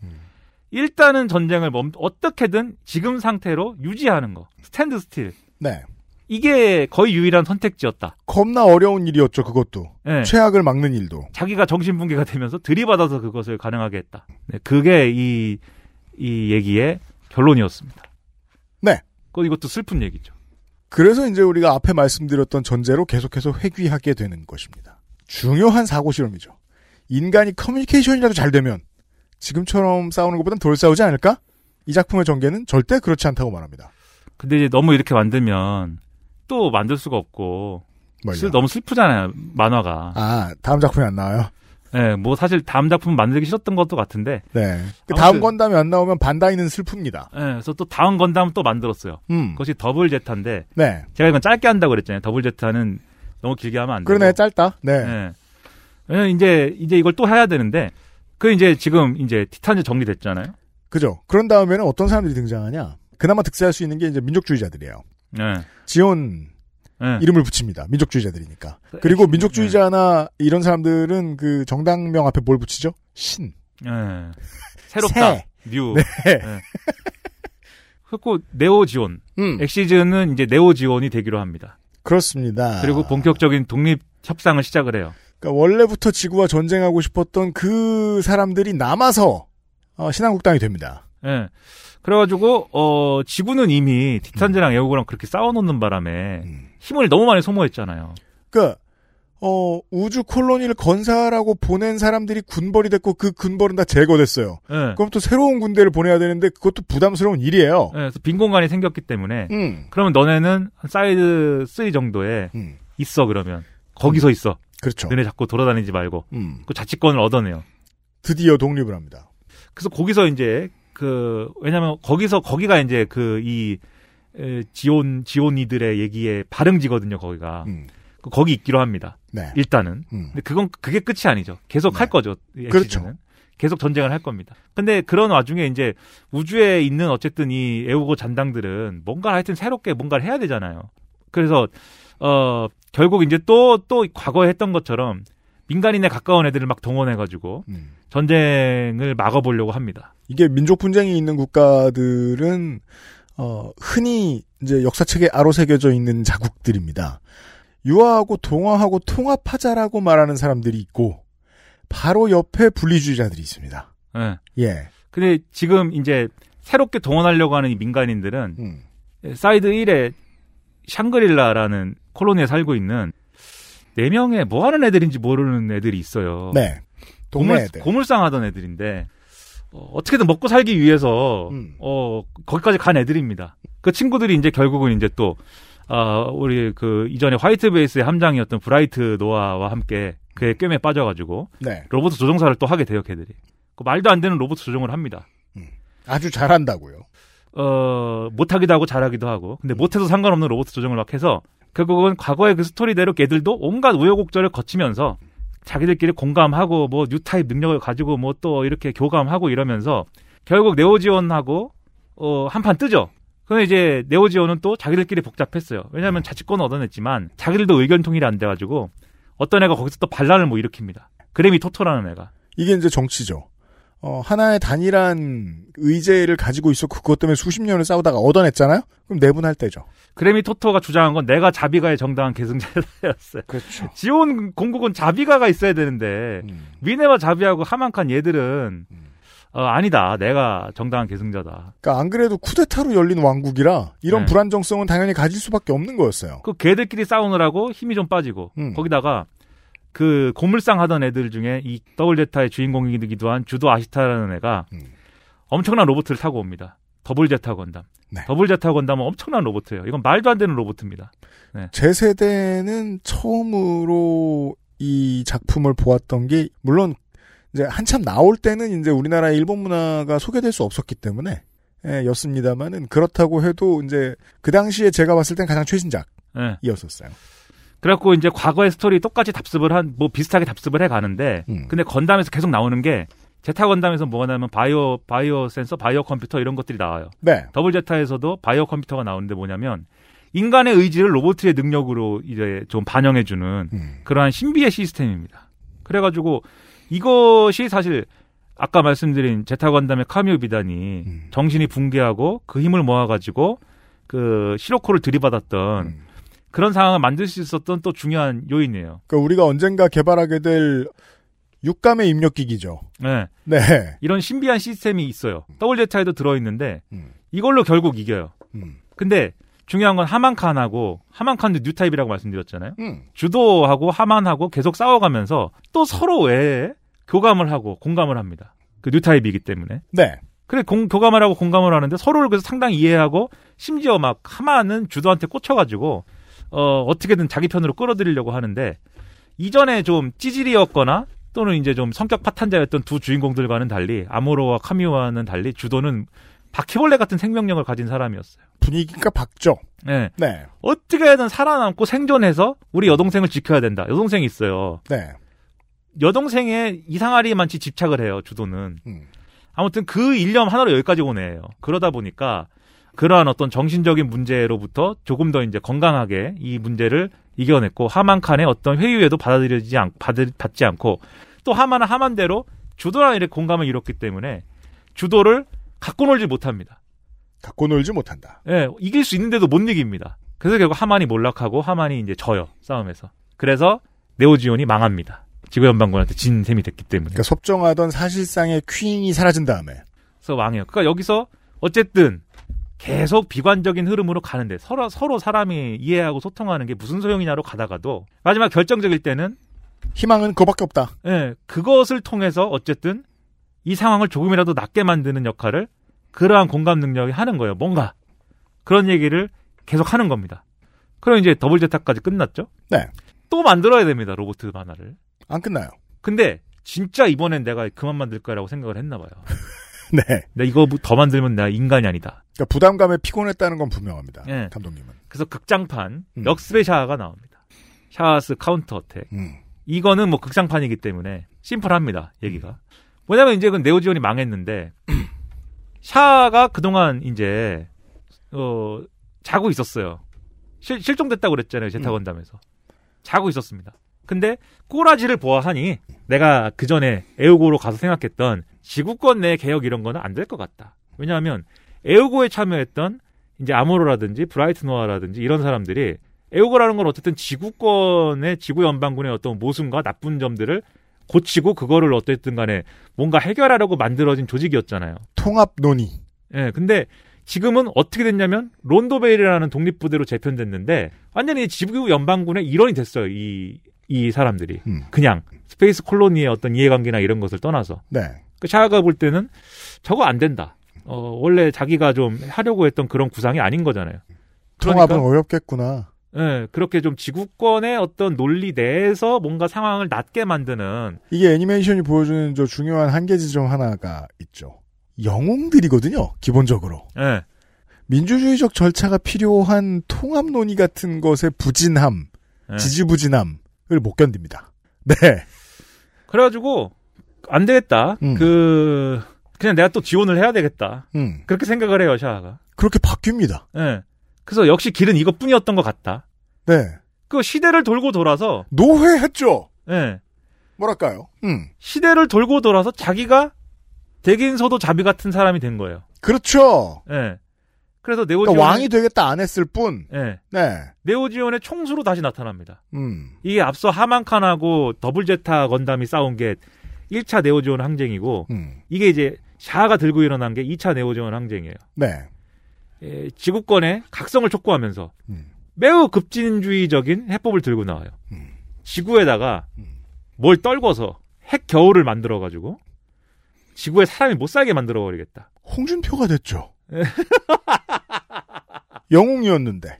일단은 전쟁을 멈 어떻게든 지금 상태로 유지하는 거 standstill 네. 이게 거의 유일한 선택지였다. 겁나 어려운 일이었죠, 그것도. 예. 최악을 막는 일도. 자기가 정신 붕괴가 되면서 들이받아서 그것을 가능하게 했다. 네, 그게 이, 이 얘기의 결론이었습니다. 네. 그 이것도 슬픈 얘기죠. 그래서 이제 우리가 앞에 말씀드렸던 전제로 계속해서 회귀하게 되는 것입니다. 중요한 사고 실험이죠. 인간이 커뮤니케이션이라도 잘 되면 지금처럼 싸우는 것보단 덜 싸우지 않을까? 이 작품의 전개는 절대 그렇지 않다고 말합니다. 근데 이제 너무 이렇게 만들면 또 만들 수가 없고? 슬- 너무 슬프잖아요 만화가. 아, 다음 작품이 안 나와요? 예, 뭐 사실 다음 작품 만들기 싫었던 것도 같은데. 네. 그 다음 건담이 안 나오면 반다이는 슬픕니다. 예, 그래서 또 다음 건담 또 만들었어요. 음. 그것이 더블 제타인데. 네. 제가 이건 짧게 한다고 그랬잖아요. 더블 제타는 너무 길게 하면 안 되고. 그러네, 짧다. 네. 예. 왜냐면 이제 이제 이걸 또 해야 되는데 그 이제 지금 이제 티탄즈 정리됐잖아요. 그죠. 그런 다음에는 어떤 사람들이 등장하냐. 그나마 득세할 수 있는 게 이제 민족주의자들이에요. 예. 지온 예. 이름을 붙입니다. 민족주의자들이니까. 그리고 민족주의자나 이런 사람들은 그 정당명 앞에 뭘 붙이죠? 신. 예. 새롭다. 새. New. 네. 예. 그리고 네오지온. 음. 액시즈는 이제 네오지온이 되기로 합니다. 그렇습니다. 그리고 본격적인 독립 협상을 시작을 해요. 그러니까 원래부터 지구와 전쟁하고 싶었던 그 사람들이 남아서 어, 신한국당이 됩니다. 예. 그래가지고 어 지구는 이미 티탄즈랑 에오고랑 그렇게 싸워놓는 바람에 힘을 너무 많이 소모했잖아요. 그러니까 어, 우주 콜로니를 건설하고 보낸 사람들이 군벌이 됐고 그 군벌은 다 제거됐어요. 예. 그럼 또 새로운 군대를 보내야 되는데 그것도 부담스러운 일이에요. 예, 그래서 빈 공간이 생겼기 때문에 음. 그러면 너네는 한 사이드 3 정도에 있어 그러면 거기서 있어. 그렇죠. 너네 자꾸 돌아다니지 말고 음. 그 자치권을 얻어내요. 드디어 독립을 합니다. 그래서 거기서 이제 그 왜냐면 거기서 거기가 이제 그이 지온 지온이들의 얘기의 발흥지거든요. 거기가 그 거기 있기로 합니다. 네. 일단은 음. 근데 그건 그게 끝이 아니죠. 계속 할 거죠. 이 그렇죠. 계속 전쟁을 할 겁니다. 근데 그런 와중에 이제 우주에 있는 어쨌든 이 에오고 잔당들은 뭔가 하여튼 새롭게 뭔가를 해야 되잖아요. 그래서 어 결국 이제 또또 과거에 했던 것처럼 민간인에 가까운 애들을 막 동원해가지고 음. 전쟁을 막아보려고 합니다. 이게 민족 분쟁이 있는 국가들은 어, 흔히 이제 역사책에 아로 새겨져 있는 자국들입니다. 유화하고 동화하고 통합하자라고 말하는 사람들이 있고 바로 옆에 분리주의자들이 있습니다. 예. 예. 근데 지금 이제 새롭게 동원하려고 하는 이 민간인들은 음. 사이드 1에 샹그릴라라는 콜로니에 살고 있는 네 명의 뭐 하는 애들인지 모르는 애들이 있어요. 네. 동네 고물, 애들. 고물상 하던 애들인데 어, 떻게든 먹고 살기 위해서 음. 어 거기까지 간 애들입니다. 그 친구들이 이제 결국은 이제 또 아, 우리 그 이전에 화이트 베이스의 함장이었던 브라이트 노아와 함께 그의 꾐에 빠져가지고 네. 로봇 조종사를 또 하게 돼요, 걔들이. 그 말도 안 되는 로봇 조종을 합니다. 아주 잘한다고요. 어, 못하기도 하고 잘하기도 하고. 근데 못해도 상관없는 로봇 조정을 막 해서 결국은 과거의 그 스토리대로 걔들도 온갖 우여곡절을 거치면서 자기들끼리 공감하고 뭐 뉴타입 능력을 가지고 뭐 또 이렇게 교감하고 이러면서 결국 네오지온하고 어, 한판 뜨죠. 근데 이제 네오지온은 또 자기들끼리 복잡했어요. 왜냐하면 자치권은 얻어냈지만 자기들도 의견 통일이 안 돼가지고 어떤 애가 거기서 또 반란을 뭐 일으킵니다. 그래미 토토라는 애가. 이게 이제 정치죠. 어, 하나의 단일한 의제를 가지고 있었고 그것 때문에 수십 년을 싸우다가 얻어냈잖아요? 그럼 내분할 때죠. 그래미 토토가 주장한 건 내가 자비가의 정당한 계승자였어요. 그렇죠. 지온 공국은 자비가가 있어야 되는데 미네와 자비하고 하만칸 얘들은 어, 아니다. 내가 정당한 계승자다. 그러니까 안 그래도 쿠데타로 열린 왕국이라 이런 네. 불안정성은 당연히 가질 수밖에 없는 거였어요. 그 걔들끼리 싸우느라고 힘이 좀 빠지고 음. 거기다가 그 고물상 하던 애들 중에 이 더블 제타의 주인공이기도 한 쥬도 아시타라는 애가 음. 엄청난 로봇을 타고 옵니다. 더블 제타 건담. 네. 더블 제타 건담은 엄청난 로봇이에요. 이건 말도 안 되는 로봇입니다. 네. 제 세대는 처음으로 이 작품을 보았던 게 물론 이제 한참 나올 때는 이제 우리나라 일본 문화가 소개될 수 없었기 때문에 예, 였습니다만은 그렇다고 해도 이제 그 당시에 제가 봤을 땐 가장 최신작이었었어요. 네. 그래갖고 이제 과거의 스토리 똑같이 답습을 한, 뭐 비슷하게 답습을 해 가는데, 음. 근데 건담에서 계속 나오는 게, 제타 건담에서 뭐가 나면 바이오, 바이오 센서, 바이오 컴퓨터 이런 것들이 나와요. 네. 더블 제타에서도 바이오 컴퓨터가 나오는데 뭐냐면, 인간의 의지를 로봇의 능력으로 이제 좀 반영해 주는 음. 그러한 신비의 시스템입니다. 그래 가지고 이것이 사실 아까 말씀드린 제타 건담의 카미유 비단이 음. 정신이 붕괴하고 그 힘을 모아 가지고 그 시로코를 들이받았던 음. 그런 상황을 만들 수 있었던 또 중요한 요인이에요. 그러니까 우리가 언젠가 개발하게 될 육감의 입력 기기죠. 네. 네. 이런 신비한 시스템이 있어요. 더블 제타에도 들어 있는데 음. 이걸로 결국 이겨요. 음. 근데 중요한 건 하만칸하고 하만칸도 뉴타입이라고 말씀드렸잖아요. 음. 쥬도하고 하만하고 계속 싸워가면서 또 서로 외에 교감을 하고 공감을 합니다. 그 뉴타입이기 때문에. 네. 그래 공, 교감을 하고 공감을 하는데 서로를 그래서 상당히 이해하고 심지어 막 하만은 주도한테 꽂혀가지고 어 어떻게든 자기 편으로 끌어들이려고 하는데 이전에 좀 찌질이었거나 또는 이제 좀 성격 파탄자였던 두 주인공들과는 달리 아모로와 카미오와는 달리 주도는 바퀴벌레 같은 생명력을 가진 사람이었어요. 분위기가 박죠. 네. 네. 어떻게든 살아남고 생존해서 우리 여동생을 지켜야 된다. 여동생이 있어요. 네. 여동생의 이상하리만치 집착을 해요. 주도는. 음. 아무튼 그 일념 하나로 여기까지 오네요. 그러다 보니까 그러한 어떤 정신적인 문제로부터 조금 더 이제 건강하게 이 문제를 이겨냈고 하만칸의 어떤 회유에도 받아들여지지 않, 받을, 받지 않고 또 하만은 하만대로 주도랑 이렇게 공감을 이뤘기 때문에 주도를 갖고 놀지 못합니다. 갖고 놀지 못한다. 예, 이길 수 있는데도 못 이깁니다. 그래서 결국 하만이 몰락하고 하만이 이제 져요 싸움에서. 그래서 네오지온이 망합니다. 지구연방군한테 진 셈이 됐기 때문에. 그러니까 섭정하던 사실상의 퀸이 사라진 다음에. 그래서 망해요. 그러니까 여기서 어쨌든 계속 비관적인 흐름으로 가는데 서로 서로 사람이 이해하고 소통하는 게 무슨 소용이냐로 가다가도 마지막 결정적일 때는 희망은 그거밖에 없다. 예, 그것을 통해서 어쨌든 이 상황을 조금이라도 낫게 만드는 역할을 그러한 공감 능력이 하는 거예요. 뭔가 그런 얘기를 계속 하는 겁니다. 그럼 이제 더블 제타까지 끝났죠? 네. 또 만들어야 됩니다. 로보트 만화를. 안 끝나요. 근데 진짜 이번엔 내가 그만 만들 거라고 생각을 했나 봐요. 네. 내가 이거 더 만들면 내가 인간이 아니다. 그러니까 부담감에 피곤했다는 건 분명합니다. 예. 감독님은. 그래서 극장판 음. 역습의 샤아가 나옵니다. Char's Counterattack. 음. 이거는 뭐 극장판이기 때문에 심플합니다. 얘기가. 뭐냐면 이제 그 네오지온이 망했는데 샤아가 그동안 이제 어 자고 있었어요. 실, 실종됐다고 그랬잖아요. 제타 건담에서. 자고 있었습니다. 근데 꼬라지를 보아하니 내가 그 전에 에우고로 가서 생각했던 지구권 내 개혁 이런 거는 안 될 것 같다. 왜냐하면 에우고에 참여했던 이제 아모로라든지 브라이트 노아라든지 이런 사람들이 에우고라는 건 어쨌든 지구권의 지구 연방군의 어떤 모순과 나쁜 점들을 고치고 그거를 어쨌든 간에 뭔가 해결하려고 만들어진 조직이었잖아요. 통합 논의. 예, 근데 지금은 어떻게 됐냐면 론도벨이라는 독립부대로 재편됐는데 완전히 지구 연방군의 일원이 됐어요. 이, 이 사람들이. 음. 그냥 space colony의 어떤 이해관계나 이런 것을 떠나서. 네. 그 샤아가 볼 때는 저거 안 된다. 어, 원래 자기가 좀 하려고 했던 그런 구상이 아닌 거잖아요. 통합은 그러니까 어렵겠구나. 예, 그렇게 좀 지구권의 어떤 논리 내에서 뭔가 상황을 낫게 만드는 이게 애니메이션이 보여주는 저 중요한 한계 지점 하나가 있죠. 영웅들이거든요. 기본적으로. 예. 민주주의적 절차가 필요한 통합 논의 같은 것의 부진함, 예. 지지부진함을 못 견딥니다. 네. 그래가지고 안 되겠다. 음. 그 그냥 내가 또 지원을 해야 되겠다. 음. 그렇게 생각을 해요, 샤아가. 그렇게 바뀝니다. 예. 그래서 역시 길은 이것뿐이었던 것 같다. 네. 그 시대를 돌고 돌아서 노회했죠. 예. 뭐랄까요? 음. 시대를 돌고 돌아서 자기가 대긴서도 자비 같은 사람이 된 거예요. 그렇죠. 예. 그래서 네오지온 그러니까 왕이 되겠다 안 했을 뿐. 예. 네. 네오지온의 총수로 다시 나타납니다. 음. 이게 앞서 하만칸하고 더블제타 건담이 싸운 게 1차 네오지온 항쟁이고 음. 이게 이제 샤아가 들고 일어난 게 2차 네오지온 항쟁이에요. 네. 예, 지구권의 각성을 촉구하면서 음. 매우 급진주의적인 해법을 들고 나와요. 음. 지구에다가 뭘 떨궈서 핵 겨울을 만들어 가지고 지구에 사람이 못 살게 만들어 버리겠다. 홍준표가 됐죠. 영웅이었는데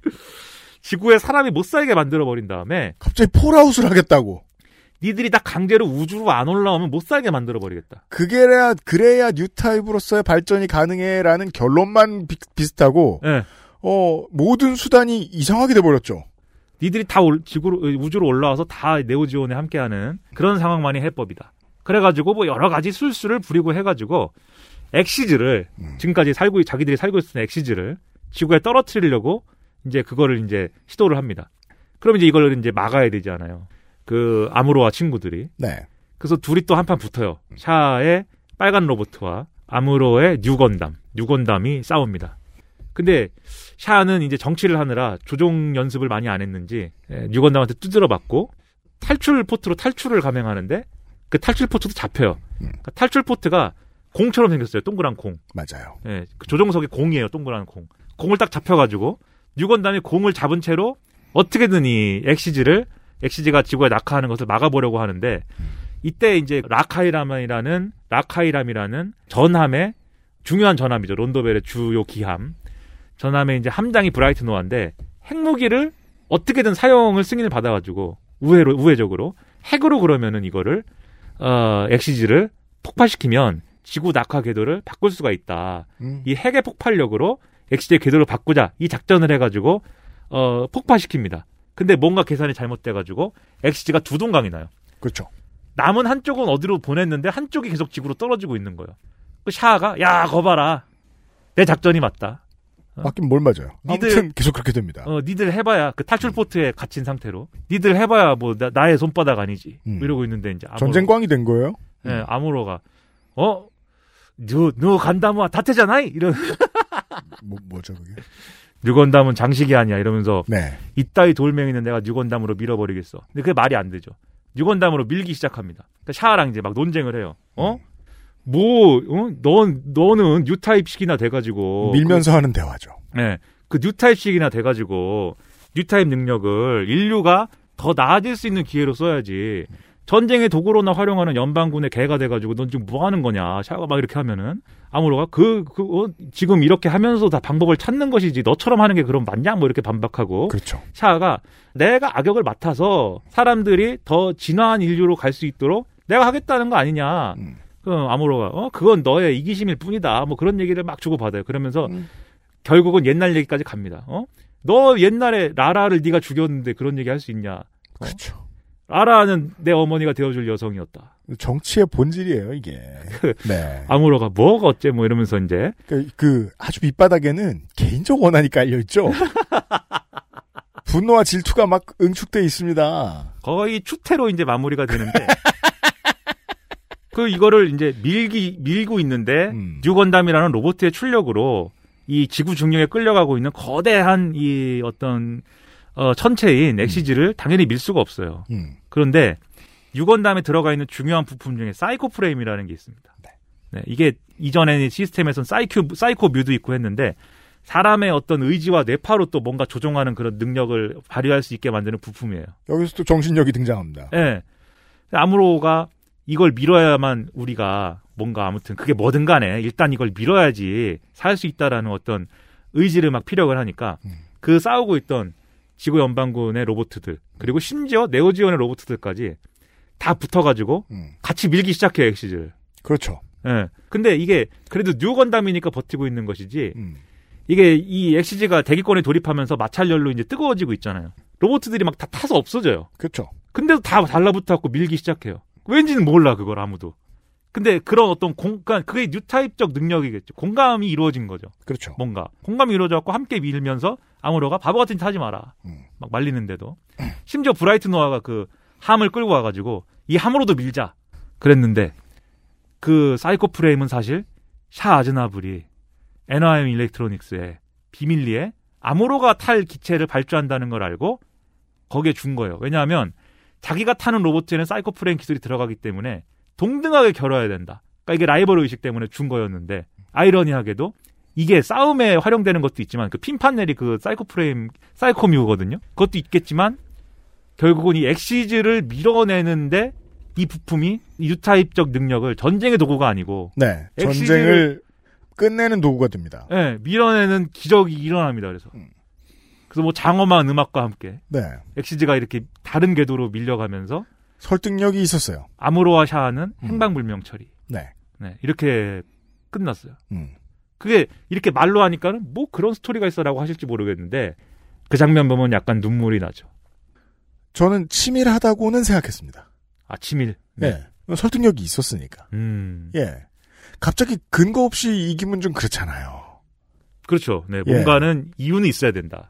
지구에 사람이 못 살게 만들어 버린 다음에 갑자기 폴아웃을 하겠다고. 니들이 다 강제로 우주로 안 올라오면 못 살게 만들어 버리겠다. 그게야 그래야 뉴타입으로서의 발전이 가능해라는 결론만 비, 비슷하고 예. 어 모든 수단이 이상하게 돼 버렸죠. 니들이 다 올- 지구로 우주로 올라와서 다 네오지온에 함께하는 그런 상황만이 해법이다. 그래가지고 뭐 여러 가지 술수를 부리고 해가지고 엑시즈를 지금까지 살고 자기들이 살고 있었던 엑시즈를 지구에 떨어뜨리려고 이제 그거를 이제 시도를 합니다. 그럼 이제 이걸 이제 막아야 되잖아요. 그 아무로와 친구들이 네. 그래서 둘이 또 한판 붙어요. 샤아의 빨간 로보트와 아무로의 뉴건담, 뉴건담이 싸웁니다. 근데 샤아는 이제 정치를 하느라 조종 연습을 많이 안 했는지 예, 뉴건담한테 두드려 맞고 탈출 pod로 탈출을 감행하는데 그 탈출 pod도 잡혀요. 그러니까 탈출 pod가 공처럼 생겼어요. 동그란 공. 맞아요. 예, 그 조종석이 공이에요. 동그란 공. 공을 딱 잡혀가지고 뉴건담이 공을 잡은 채로 어떻게든 이 엑시즈를 엑시즈가 지구에 낙하하는 것을 막아보려고 하는데 이때 이제 라카이람이라는 라카이람이라는 전함의 중요한 전함이죠. 론도벨의 주요 기함. 전함의 이제 함장이 브라이트 노아인데 핵무기를 어떻게든 사용을 승인을 받아가지고 우회로 우회적으로 핵으로 그러면은 이거를 어, 엑시즈를 폭발시키면 지구 낙하 궤도를 바꿀 수가 있다. 음. 이 핵의 폭발력으로 엑시즈의 궤도를 바꾸자 이 작전을 해가지고 어, 폭파시킵니다. 근데 뭔가 계산이 잘못돼가지고 엑시즈가 두 동강이 나요. 그렇죠. 남은 한쪽은 어디로 보냈는데 한쪽이 계속 지구로 떨어지고 있는 거예요. 그 샤아가 야 거봐라 내 작전이 맞다. 맞긴 뭘 맞아요. 니들- 아무튼 계속 그렇게 됩니다. 어, 니들 해봐야 그 탈출 pod에 갇힌 상태로 니들 해봐야 뭐 나, 의 손바닥 아니지 음. 이러고 있는데 이제 아무로, 전쟁광이 된 거예요. 예, 아무로가 어. ニュー、ニューガンダムは伊達じゃない. 이런, 뭐, 뭐죠, 그게? 뉴건담은 장식이 아니야. 이러면서, 네. 이따위 돌멩이는 내가 뉴건담으로 밀어버리겠어. 근데 그게 말이 안 되죠. 뉴건담으로 밀기 시작합니다. 그러니까 샤아랑 이제 막 논쟁을 해요. 어? 뭐, 어? 넌, 너는 뉴타입씩이나 돼가지고. 밀면서 하는 대화죠. 그, 네. 그 뉴타입씩이나 돼가지고, 뉴타입 능력을 인류가 더 나아질 수 있는 기회로 써야지. 전쟁의 도구로나 활용하는 연방군의 개가 돼가지고 넌 지금 뭐 하는 거냐. 샤가 막 이렇게 하면은. 아무로가 그, 그, 어, 지금 이렇게 하면서 다 방법을 찾는 것이지. 너처럼 하는 게 그럼 맞냐? 뭐 이렇게 반박하고. 그렇죠. 샤가 내가 악역을 맡아서 사람들이 더 진화한 인류로 갈 수 있도록 내가 하겠다는 거 아니냐. 음. 그럼 아무로가 어 그건 너의 이기심일 뿐이다. 뭐 그런 얘기를 막 주고 받아요. 그러면서 음. 결국은 옛날 얘기까지 갑니다. 어? 너 옛날에 라라를 네가 죽였는데 그런 얘기 할 수 있냐? 그렇죠. 라라는 내 어머니가 되어줄 여성이었다. 정치의 본질이에요, 이게. 네. 아무로가 뭐가 어째 뭐 이러면서 이제 그, 그 아주 밑바닥에는 개인적 원한이 깔려 있죠. 분노와 질투가 막 응축돼 있습니다. 거의 추태로 이제 마무리가 되는데 그 이거를 이제 밀기 밀고 있는데 음. 뉴건담이라는 로봇의 출력으로 이 지구 중력에 끌려가고 있는 거대한 이 어떤 어 천체인 엑시즈를 당연히 밀 수가 없어요. 음. 그런데 뉴건담에 들어가 있는 중요한 부품 중에 사이코 프레임이라는 게 있습니다. 네, 이게 이전에는 시스템에선 사이코, 사이코뮤도 있고 했는데 사람의 어떤 의지와 뇌파로 또 뭔가 조종하는 그런 능력을 발휘할 수 있게 만드는 부품이에요. 여기서 또 정신력이 등장합니다. 예. 아무로가 이걸 밀어야만 우리가 뭔가 아무튼 그게 뭐든 간에 일단 이걸 밀어야지 살 수 있다라는 어떤 의지를 막 피력을 하니까 음. 그 싸우고 있던 지구 연방군의 로봇들 그리고 심지어 네오지온의 로봇들까지 다 붙어가지고 음. 같이 밀기 시작해요 엑시즈를. 그렇죠. 예. 근데 이게 그래도 뉴 건담이니까 버티고 있는 것이지 음. 이게 이 엑시즈가 대기권에 돌입하면서 마찰열로 이제 뜨거워지고 있잖아요. 로봇들이 막 다 타서 없어져요. 그렇죠. 근데도 다 달라붙어갖고 밀기 시작해요. 왠지는 몰라 그걸 아무도. 근데 그런 어떤 공, 그러니까 그게 뉴타입적 능력이겠죠. 공감이 이루어진 거죠. 그렇죠. 뭔가 공감이 이루어져갖고 함께 밀면서 아무로가 바보 같은 짓 하지 마라. 음. 막 말리는데도 심지어 브라이트 노아가 그 함을 끌고 와가지고 이 함으로도 밀자 그랬는데 그 사이코 프레임은 사실 샤아 아즈나블이 애너하임 일렉트로닉스의 비밀리에 아무로가 탈 기체를 발주한다는 걸 알고 거기에 준 거예요. 왜냐하면 자기가 타는 로봇에는 사이코 프레임 기술이 들어가기 때문에 동등하게 겨뤄야 된다. 그러니까 이게 라이벌 의식 때문에 준 거였는데 아이러니하게도 이게 싸움에 활용되는 것도 있지만 그 핀판넬이 그 사이코 프레임 사이코뮤거든요. 그것도 있겠지만 결국은 이 엑시즈를 밀어내는데 이 부품이 유타입적 능력을 전쟁의 도구가 아니고 네. 전쟁을 끝내는 도구가 됩니다. 예, 밀어내는 기적이 일어납니다. 그래서 그래서 뭐 장엄한 음악과 함께 네. 엑시즈가 이렇게 다른 궤도로 밀려가면서 설득력이 있었어요. 아무로와 샤아는 행방불명 처리. 네. 네, 이렇게 끝났어요. 음. 그게 이렇게 말로 하니까는 뭐 그런 스토리가 있어라고 하실지 모르겠는데 그 장면 보면 약간 눈물이 나죠. 저는 치밀하다고는 생각했습니다. 아 치밀. 네. 설득력이 있었으니까. 음. 예. 갑자기 근거 없이 이기면 좀 그렇잖아요. 그렇죠. 네, 예. 뭔가는 이유는 있어야 된다.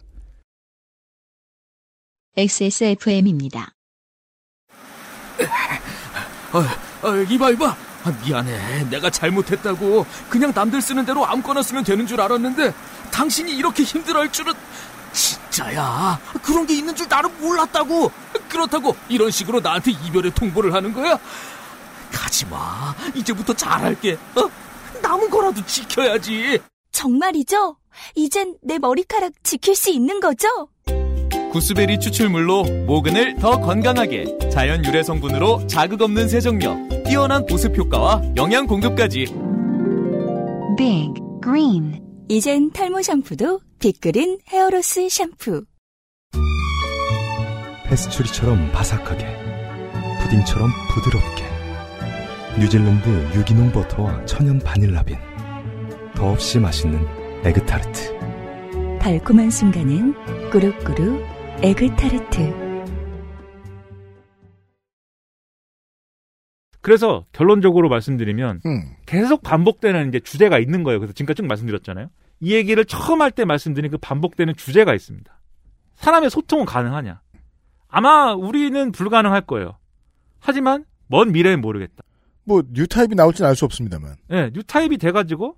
XSFM입니다. 아, 아, 이봐 이봐 아, 미안해 내가 잘못했다고 그냥 남들 쓰는 대로 아무거나 쓰면 되는 줄 알았는데 당신이 이렇게 힘들어 할 줄은 진짜야? 그런 게 있는 줄 나는 몰랐다고. 그렇다고 이런 식으로 나한테 이별의 통보를 하는 거야? 가지 마. 이제부터 잘할게. 어? 남은 거라도 지켜야지. 정말이죠? 이젠 내 머리카락 지킬 수 있는 거죠? 구스베리 추출물로 모근을 더 건강하게 자연 유래 성분으로 자극 없는 세정력 뛰어난 보습 효과와 영양 공급까지. Big Green. 이젠 탈모 샴푸도 빅그린 hair loss 샴푸. 페스츄리처럼 바삭하게 푸딩처럼 부드럽게 뉴질랜드 유기농 버터와 천연 바닐라빈. 더없이 맛있는 에그타르트. 달콤한 순간은 꾸룩꾸룩 에그타르트. 그래서 결론적으로 말씀드리면 음. 계속 반복되는 이제 주제가 있는 거예요. 그래서 지금까지 쭉 말씀드렸잖아요. 이 얘기를 처음 할 때 말씀드린 그 반복되는 주제가 있습니다. 사람의 소통은 가능하냐? 아마 우리는 불가능할 거예요. 하지만 먼 미래는 모르겠다. 뭐 뉴타입이 나올지는 알 수 없습니다만. 예, 뉴타입이 돼가지고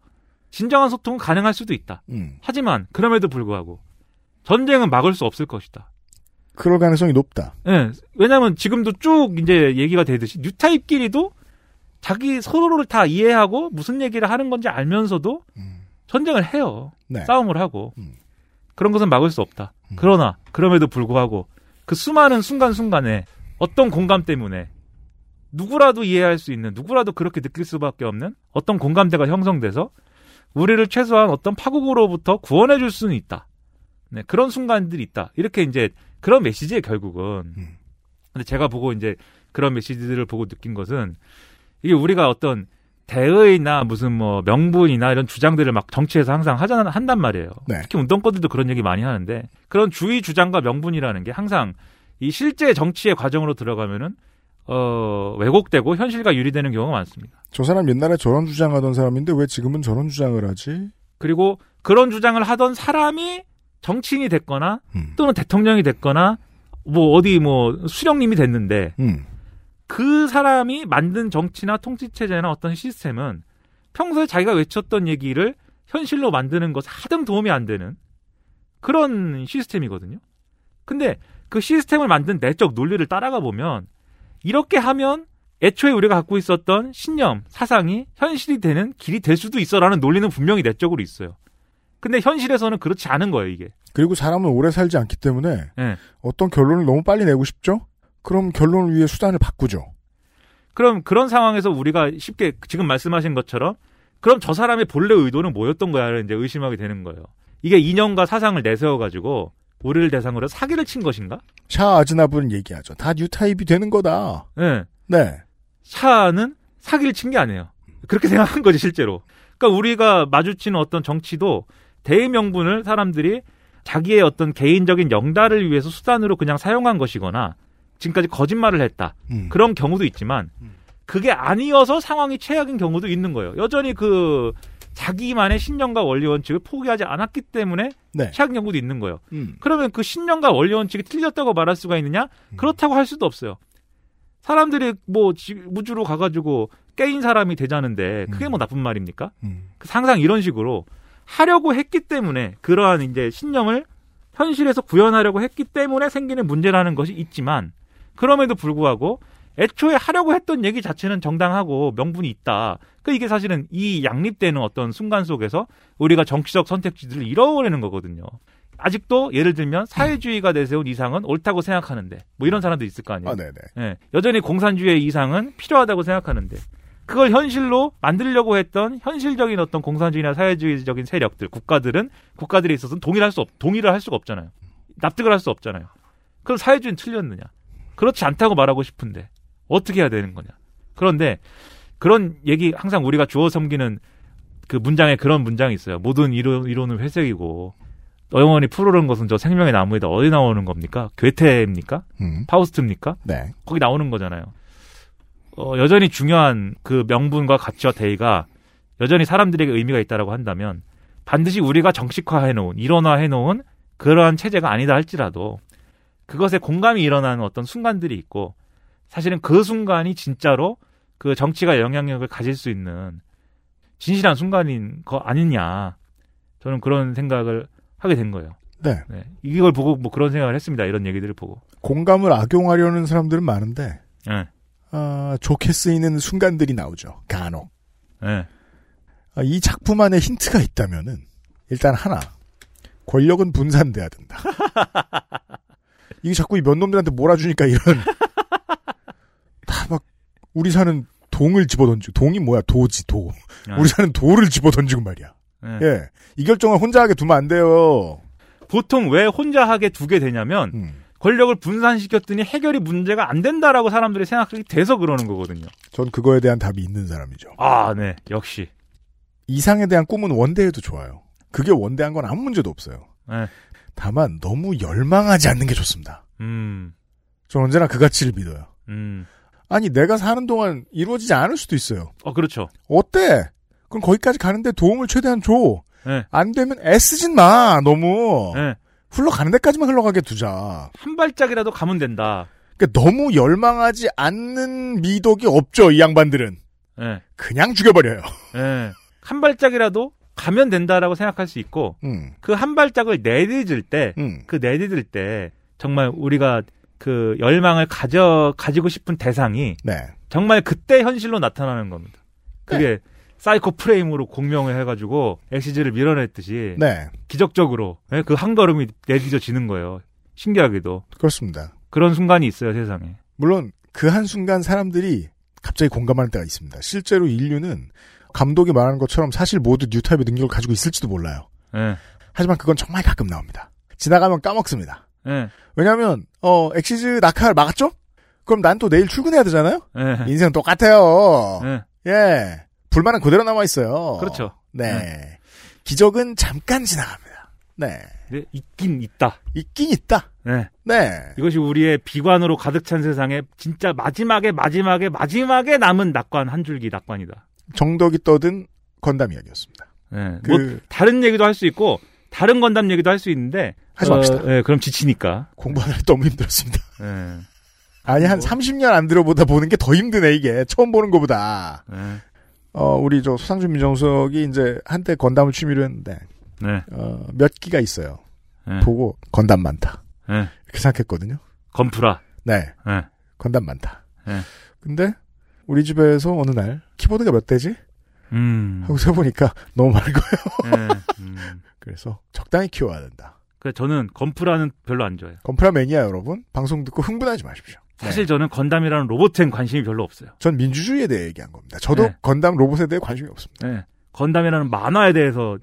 진정한 소통은 가능할 수도 있다. 음. 하지만 그럼에도 불구하고 전쟁은 막을 수 없을 것이다. 그럴 가능성이 높다. 예, 왜냐하면 지금도 쭉 이제 얘기가 되듯이 뉴타입끼리도 자기 서로를 다 이해하고 무슨 얘기를 하는 건지 알면서도 전쟁을 해요. 네. 싸움을 하고 그런 것은 막을 수 없다. 그러나 그럼에도 불구하고 그 수많은 순간순간에 어떤 공감 때문에 누구라도 이해할 수 있는 누구라도 그렇게 느낄 수밖에 없는 어떤 공감대가 형성돼서 우리를 최소한 어떤 파국으로부터 구원해 줄 수는 있다. 네, 그런 순간들이 있다. 이렇게 이제 그런 메시지에 결국은. 근데 제가 보고 이제 그런 메시지들을 보고 느낀 것은 이게 우리가 어떤 대의나 무슨 뭐 명분이나 이런 주장들을 막 정치에서 항상 하자 한단 말이에요. 네. 특히 운동권들도 그런 얘기 많이 하는데 그런 주의 주장과 명분이라는 게 항상 이 실제 정치의 과정으로 들어가면은 어 왜곡되고 현실과 유리되는 경우가 많습니다. 저 사람 옛날에 저런 주장하던 사람인데 왜 지금은 저런 주장을 하지? 그리고 그런 주장을 하던 사람이 정치인이 됐거나 또는 대통령이 됐거나 뭐 어디 뭐 수령님이 됐는데 음. 그 사람이 만든 정치나 통치 체제나 어떤 시스템은 평소에 자기가 외쳤던 얘기를 현실로 만드는 것에 하등 도움이 안 되는 그런 시스템이거든요. 근데 그 시스템을 만든 내적 논리를 따라가 보면 이렇게 하면 애초에 우리가 갖고 있었던 신념, 사상이 현실이 되는 길이 될 수도 있어라는 논리는 분명히 내적으로 있어요. 근데 현실에서는 그렇지 않은 거예요, 이게. 그리고 사람은 오래 살지 않기 때문에 예. 어떤 결론을 너무 빨리 내고 싶죠? 그럼 결론을 위해 수단을 바꾸죠. 그럼 그런 상황에서 우리가 쉽게 지금 말씀하신 것처럼 그럼 저 사람의 본래 의도는 뭐였던 거야를 이제 의심하게 되는 거예요. 이게 이념과 사상을 내세워 가지고 우리를 대상으로 사기를 친 것인가? 샤 아즈나브는 얘기하죠. 다 뉴타입이 되는 거다. 네. 네. 샤는 사기를 친 게 아니에요. 그렇게 생각한 거지 실제로. 그러니까 우리가 마주치는 어떤 정치도 대의 명분을 사람들이 자기의 어떤 개인적인 영달을 위해서 수단으로 그냥 사용한 것이거나 지금까지 거짓말을 했다. 음. 그런 경우도 있지만 그게 아니어서 상황이 최악인 경우도 있는 거예요. 여전히 그 자기만의 신념과 원리 원칙을 포기하지 않았기 때문에 네. 최악인 경우도 있는 거예요. 음. 그러면 그 신념과 원리 원칙이 틀렸다고 말할 수가 있느냐? 그렇다고 할 수도 없어요. 사람들이 뭐 지- 우주로 가가지고 깨인 사람이 되자는데 그게 뭐 나쁜 말입니까? 그 항상 이런 식으로 하려고 했기 때문에 그러한 이제 신념을 현실에서 구현하려고 했기 때문에 생기는 문제라는 것이 있지만 그럼에도 불구하고 애초에 하려고 했던 얘기 자체는 정당하고 명분이 있다. 그 이게 사실은 이 양립되는 어떤 순간 속에서 우리가 정치적 선택지들을 잃어버리는 거거든요. 아직도 예를 들면 사회주의가 내세운 이상은 옳다고 생각하는데 뭐 이런 사람도 있을 거 아니에요. 아. 예, 여전히 공산주의의 이상은 필요하다고 생각하는데 그걸 현실로 만들려고 했던 현실적인 어떤 공산주의나 사회주의적인 세력들, 국가들은 국가들에 있어서는 동의할 수 없, 동의를 할 수가 없잖아요. 납득을 할 수 없잖아요. 그럼 사회주의는 틀렸느냐? 그렇지 않다고 말하고 싶은데 어떻게 해야 되는 거냐? 그런데 그런 얘기 항상 우리가 주어 섬기는 그 문장에 그런 문장이 있어요. 모든 이론, 이론은 회색이고 영원히 푸르른 것은 저 생명의 나무에다 어디 나오는 겁니까? 괴테입니까? 음. 파우스트입니까? 네. 거기 나오는 거잖아요. 어, 여전히 중요한 그 명분과 가치와 대의가 여전히 사람들에게 의미가 있다라고 한다면 반드시 우리가 정식화해 놓은 일원화해 놓은 그러한 체제가 아니다 할지라도 그것에 공감이 일어나는 어떤 순간들이 있고 사실은 그 순간이 진짜로 그 정치가 영향력을 가질 수 있는 진실한 순간인 거 아니냐 저는 그런 생각을 하게 된 거예요. 네. 이걸 보고 뭐 그런 생각을 했습니다. 이런 얘기들을 보고. 공감을 악용하려는 사람들은 많은데 네. 아, 좋게 쓰이는 순간들이 나오죠. 간혹. 네. 아, 이 작품 안에 힌트가 있다면은 일단 하나 권력은 분산돼야 된다. 이게 자꾸 이몇 놈들한테 몰아주니까 이런 다 막 우리 사는 동을 집어던지고 동이 뭐야 도지 도 네. 우리 사는 도를 집어던지고 말이야. 네. 예, 이 결정을 혼자 하게 두면 안 돼요. 보통 왜 혼자 하게 두게 되냐면 권력을 분산시켰더니 해결이 문제가 안 된다라고 사람들이 생각하기 돼서 그러는 거거든요. 전 그거에 대한 답이 있는 사람이죠. 아, 네. 역시. 이상에 대한 꿈은 원대해도 좋아요. 그게 원대한 건 아무 문제도 없어요. 네. 다만 너무 열망하지 않는 게 좋습니다. 음. 전 언제나 그 가치를 믿어요. 음. 아니 내가 사는 동안 이루어지지 않을 수도 있어요. 어, 그렇죠. 어때? 그럼 거기까지 가는데 도움을 최대한 줘. 네. 안 되면 애쓰진 마. 너무 네. 흘러가는 데까지만 흘러가게 두자. 한 발짝이라도 가면 된다. 그러니까 너무 열망하지 않는 미덕이 없죠. 이 양반들은 예. 그냥 죽여버려요. 예. 한 발짝이라도 가면 된다라고 생각할 수 있고 음, 그한 발짝을 내딛을 때, 음. 그 내딛을 때 정말 우리가 그 열망을 가져 가지고 싶은 대상이 네. 정말 그때 현실로 나타나는 겁니다. 그게 네. 사이코 프레임으로 공명을 해가지고 엑시즈를 밀어냈듯이 네. 기적적으로 예, 그 한 걸음이 내딛어지는 거예요. 신기하게도 그렇습니다. 그런 순간이 있어요 세상에. 물론 그 한 순간 사람들이 갑자기 공감하는 때가 있습니다. 실제로 인류는 감독이 말하는 것처럼 사실 모두 Newtype의 능력을 가지고 있을지도 몰라요. 예. 하지만 그건 정말 가끔 나옵니다. 지나가면 까먹습니다. 예. 왜냐하면 어 엑시즈 낙하를 막았죠? 그럼 난 또 내일 출근해야 되잖아요. 예. 인생은 똑같아요. 예. 예, 불만은 그대로 남아 있어요. 그렇죠. 네, 기적은 잠깐 지나갑니다. 네, 네, 있긴 있다. 있긴 있다. 네. 네, 이것이 우리의 비관으로 가득 찬 세상에 진짜 마지막에 마지막에 마지막에 남은 낙관 한 줄기 낙관이다. 정덕이 떠든 건담 이야기였습니다. 네. 그- 뭐 다른 얘기도 할 수 있고 다른 건담 얘기도 할 수 있는데 하지 맙시다. 네, 그럼 지치니까. 공부하느라 너무 힘들었습니다. 네. 아니 한 30년 안 들어보다 보는 게 더 힘드네 이게 처음 보는 것보다. 네. 어 우리 저 소상준 민정수석이 이제 한때 건담을 취미로 했는데 네. 어, 몇 기가 있어요. 네. 보고 건담 많다 네. 이렇게 생각했거든요. 건프라. 네, 네. 건담 많다. 네. 근데 우리 집에서 어느 날 키보드가 몇 대지? 음. 하고 세보니까 너무 많은 거예요. 네. 음. 그래서 적당히 키워야 된다. 그래서 저는 건프라는 별로 안 좋아해요. 건프라 매니아 여러분 방송 듣고 흥분하지 마십시오. 사실 저는 건담이라는 로봇엔 관심이 별로 없어요. 전 민주주의에 대해 얘기한 겁니다. 저도 네. 건담 로봇에 대해 관심이 없습니다. 네. 건담이라는 만화에 대해서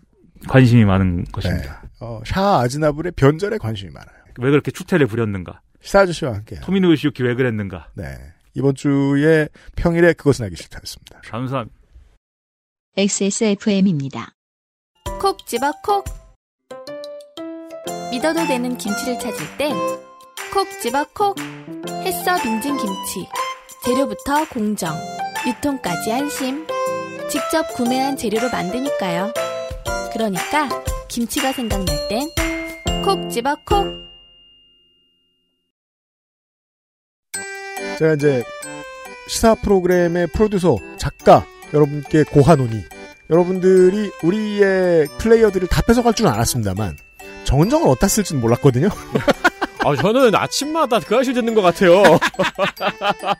관심이 많은 것입니다. 어, 샤 아즈나불의 변절에 관심이 많아요. 왜 그렇게 추태를 부렸는가? 시사 아저씨와 함께. 토미노 요시유키 왜 그랬는가? 네. 이번 주에 평일에 그것은 알기 싫다였습니다. 감사합니다. XSFM입니다. 콕 집어 콕. 믿어도 되는 김치를 찾을 땐 콕 집어 콕. 햇서 빙진 김치. 재료부터 공정, 유통까지 안심. 직접 구매한 재료로 만드니까요. 그러니까 김치가 생각날 땐 콕 집어 콕. 제가 이제 시사 프로그램의 프로듀서, 작가 여러분께 고하노니 여러분들이 우리의 플레이어들을 다 뺏어갈 줄은 알았습니다만 정은정을 어디다 쓸지는 몰랐거든요. 아, 저는 아침마다 그 아실 듣는 것 같아요.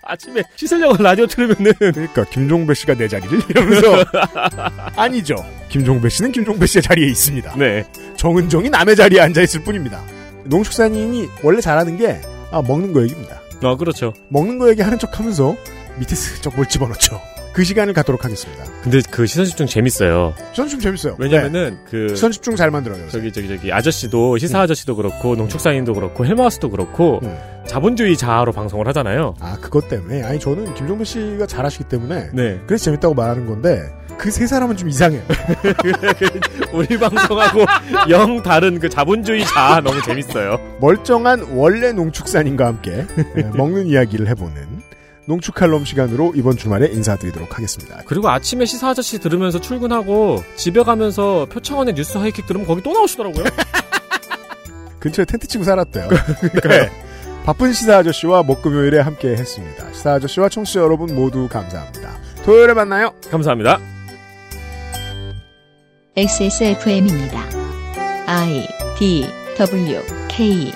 아침에 씻으려고 라디오 틀으면은. 그러니까 김종배 씨가 내 자리를 이러면서 아니죠. 김종배 씨는 김종배 씨의 자리에 있습니다. 네. 정은정이 남의 자리에 앉아 있을 뿐입니다. 농축산인이 원래 잘하는 게 아, 먹는 거 얘기입니다. 아, 그렇죠. 먹는 거 얘기하는 척 하면서 밑에 슬쩍 뭘 집어넣죠. 그 시간을 갖도록 하겠습니다. 근데 그 시선 집중 재밌어요. 시선 집중 재밌어요. 왜냐면은 그 네. 시선 집중 잘 만들어요. 저기 저기 저기 아저씨도 시사 아저씨도 그렇고 농축산인도 그렇고 헬마우스도 그렇고 음. 자본주의 자아로 방송을 하잖아요. 아 그것 때문에 아니 저는 김종배 씨가 잘하시기 때문에 네. 그래서 재밌다고 말하는 건데 그 세 사람은 좀 이상해요. 우리 방송하고 영 다른 그 자본주의 자아 너무 재밌어요. 멀쩡한 원래 농축산인과 함께 예, 먹는 이야기를 해보는 농축칼럼 시간으로 이번 주말에 인사드리도록 하겠습니다. 그리고 아침에 시사 아저씨 들으면서 출근하고 집에 가면서 표창원의 뉴스 하이킥 들으면 거기 또 나오시더라고요. 근처에 텐트 치고 살았대요. 네. 바쁜 시사 아저씨와 목금요일에 함께 했습니다. 시사 아저씨와 청취자 여러분 모두 감사합니다. 토요일에 만나요. 감사합니다. XSFM입니다. I D W K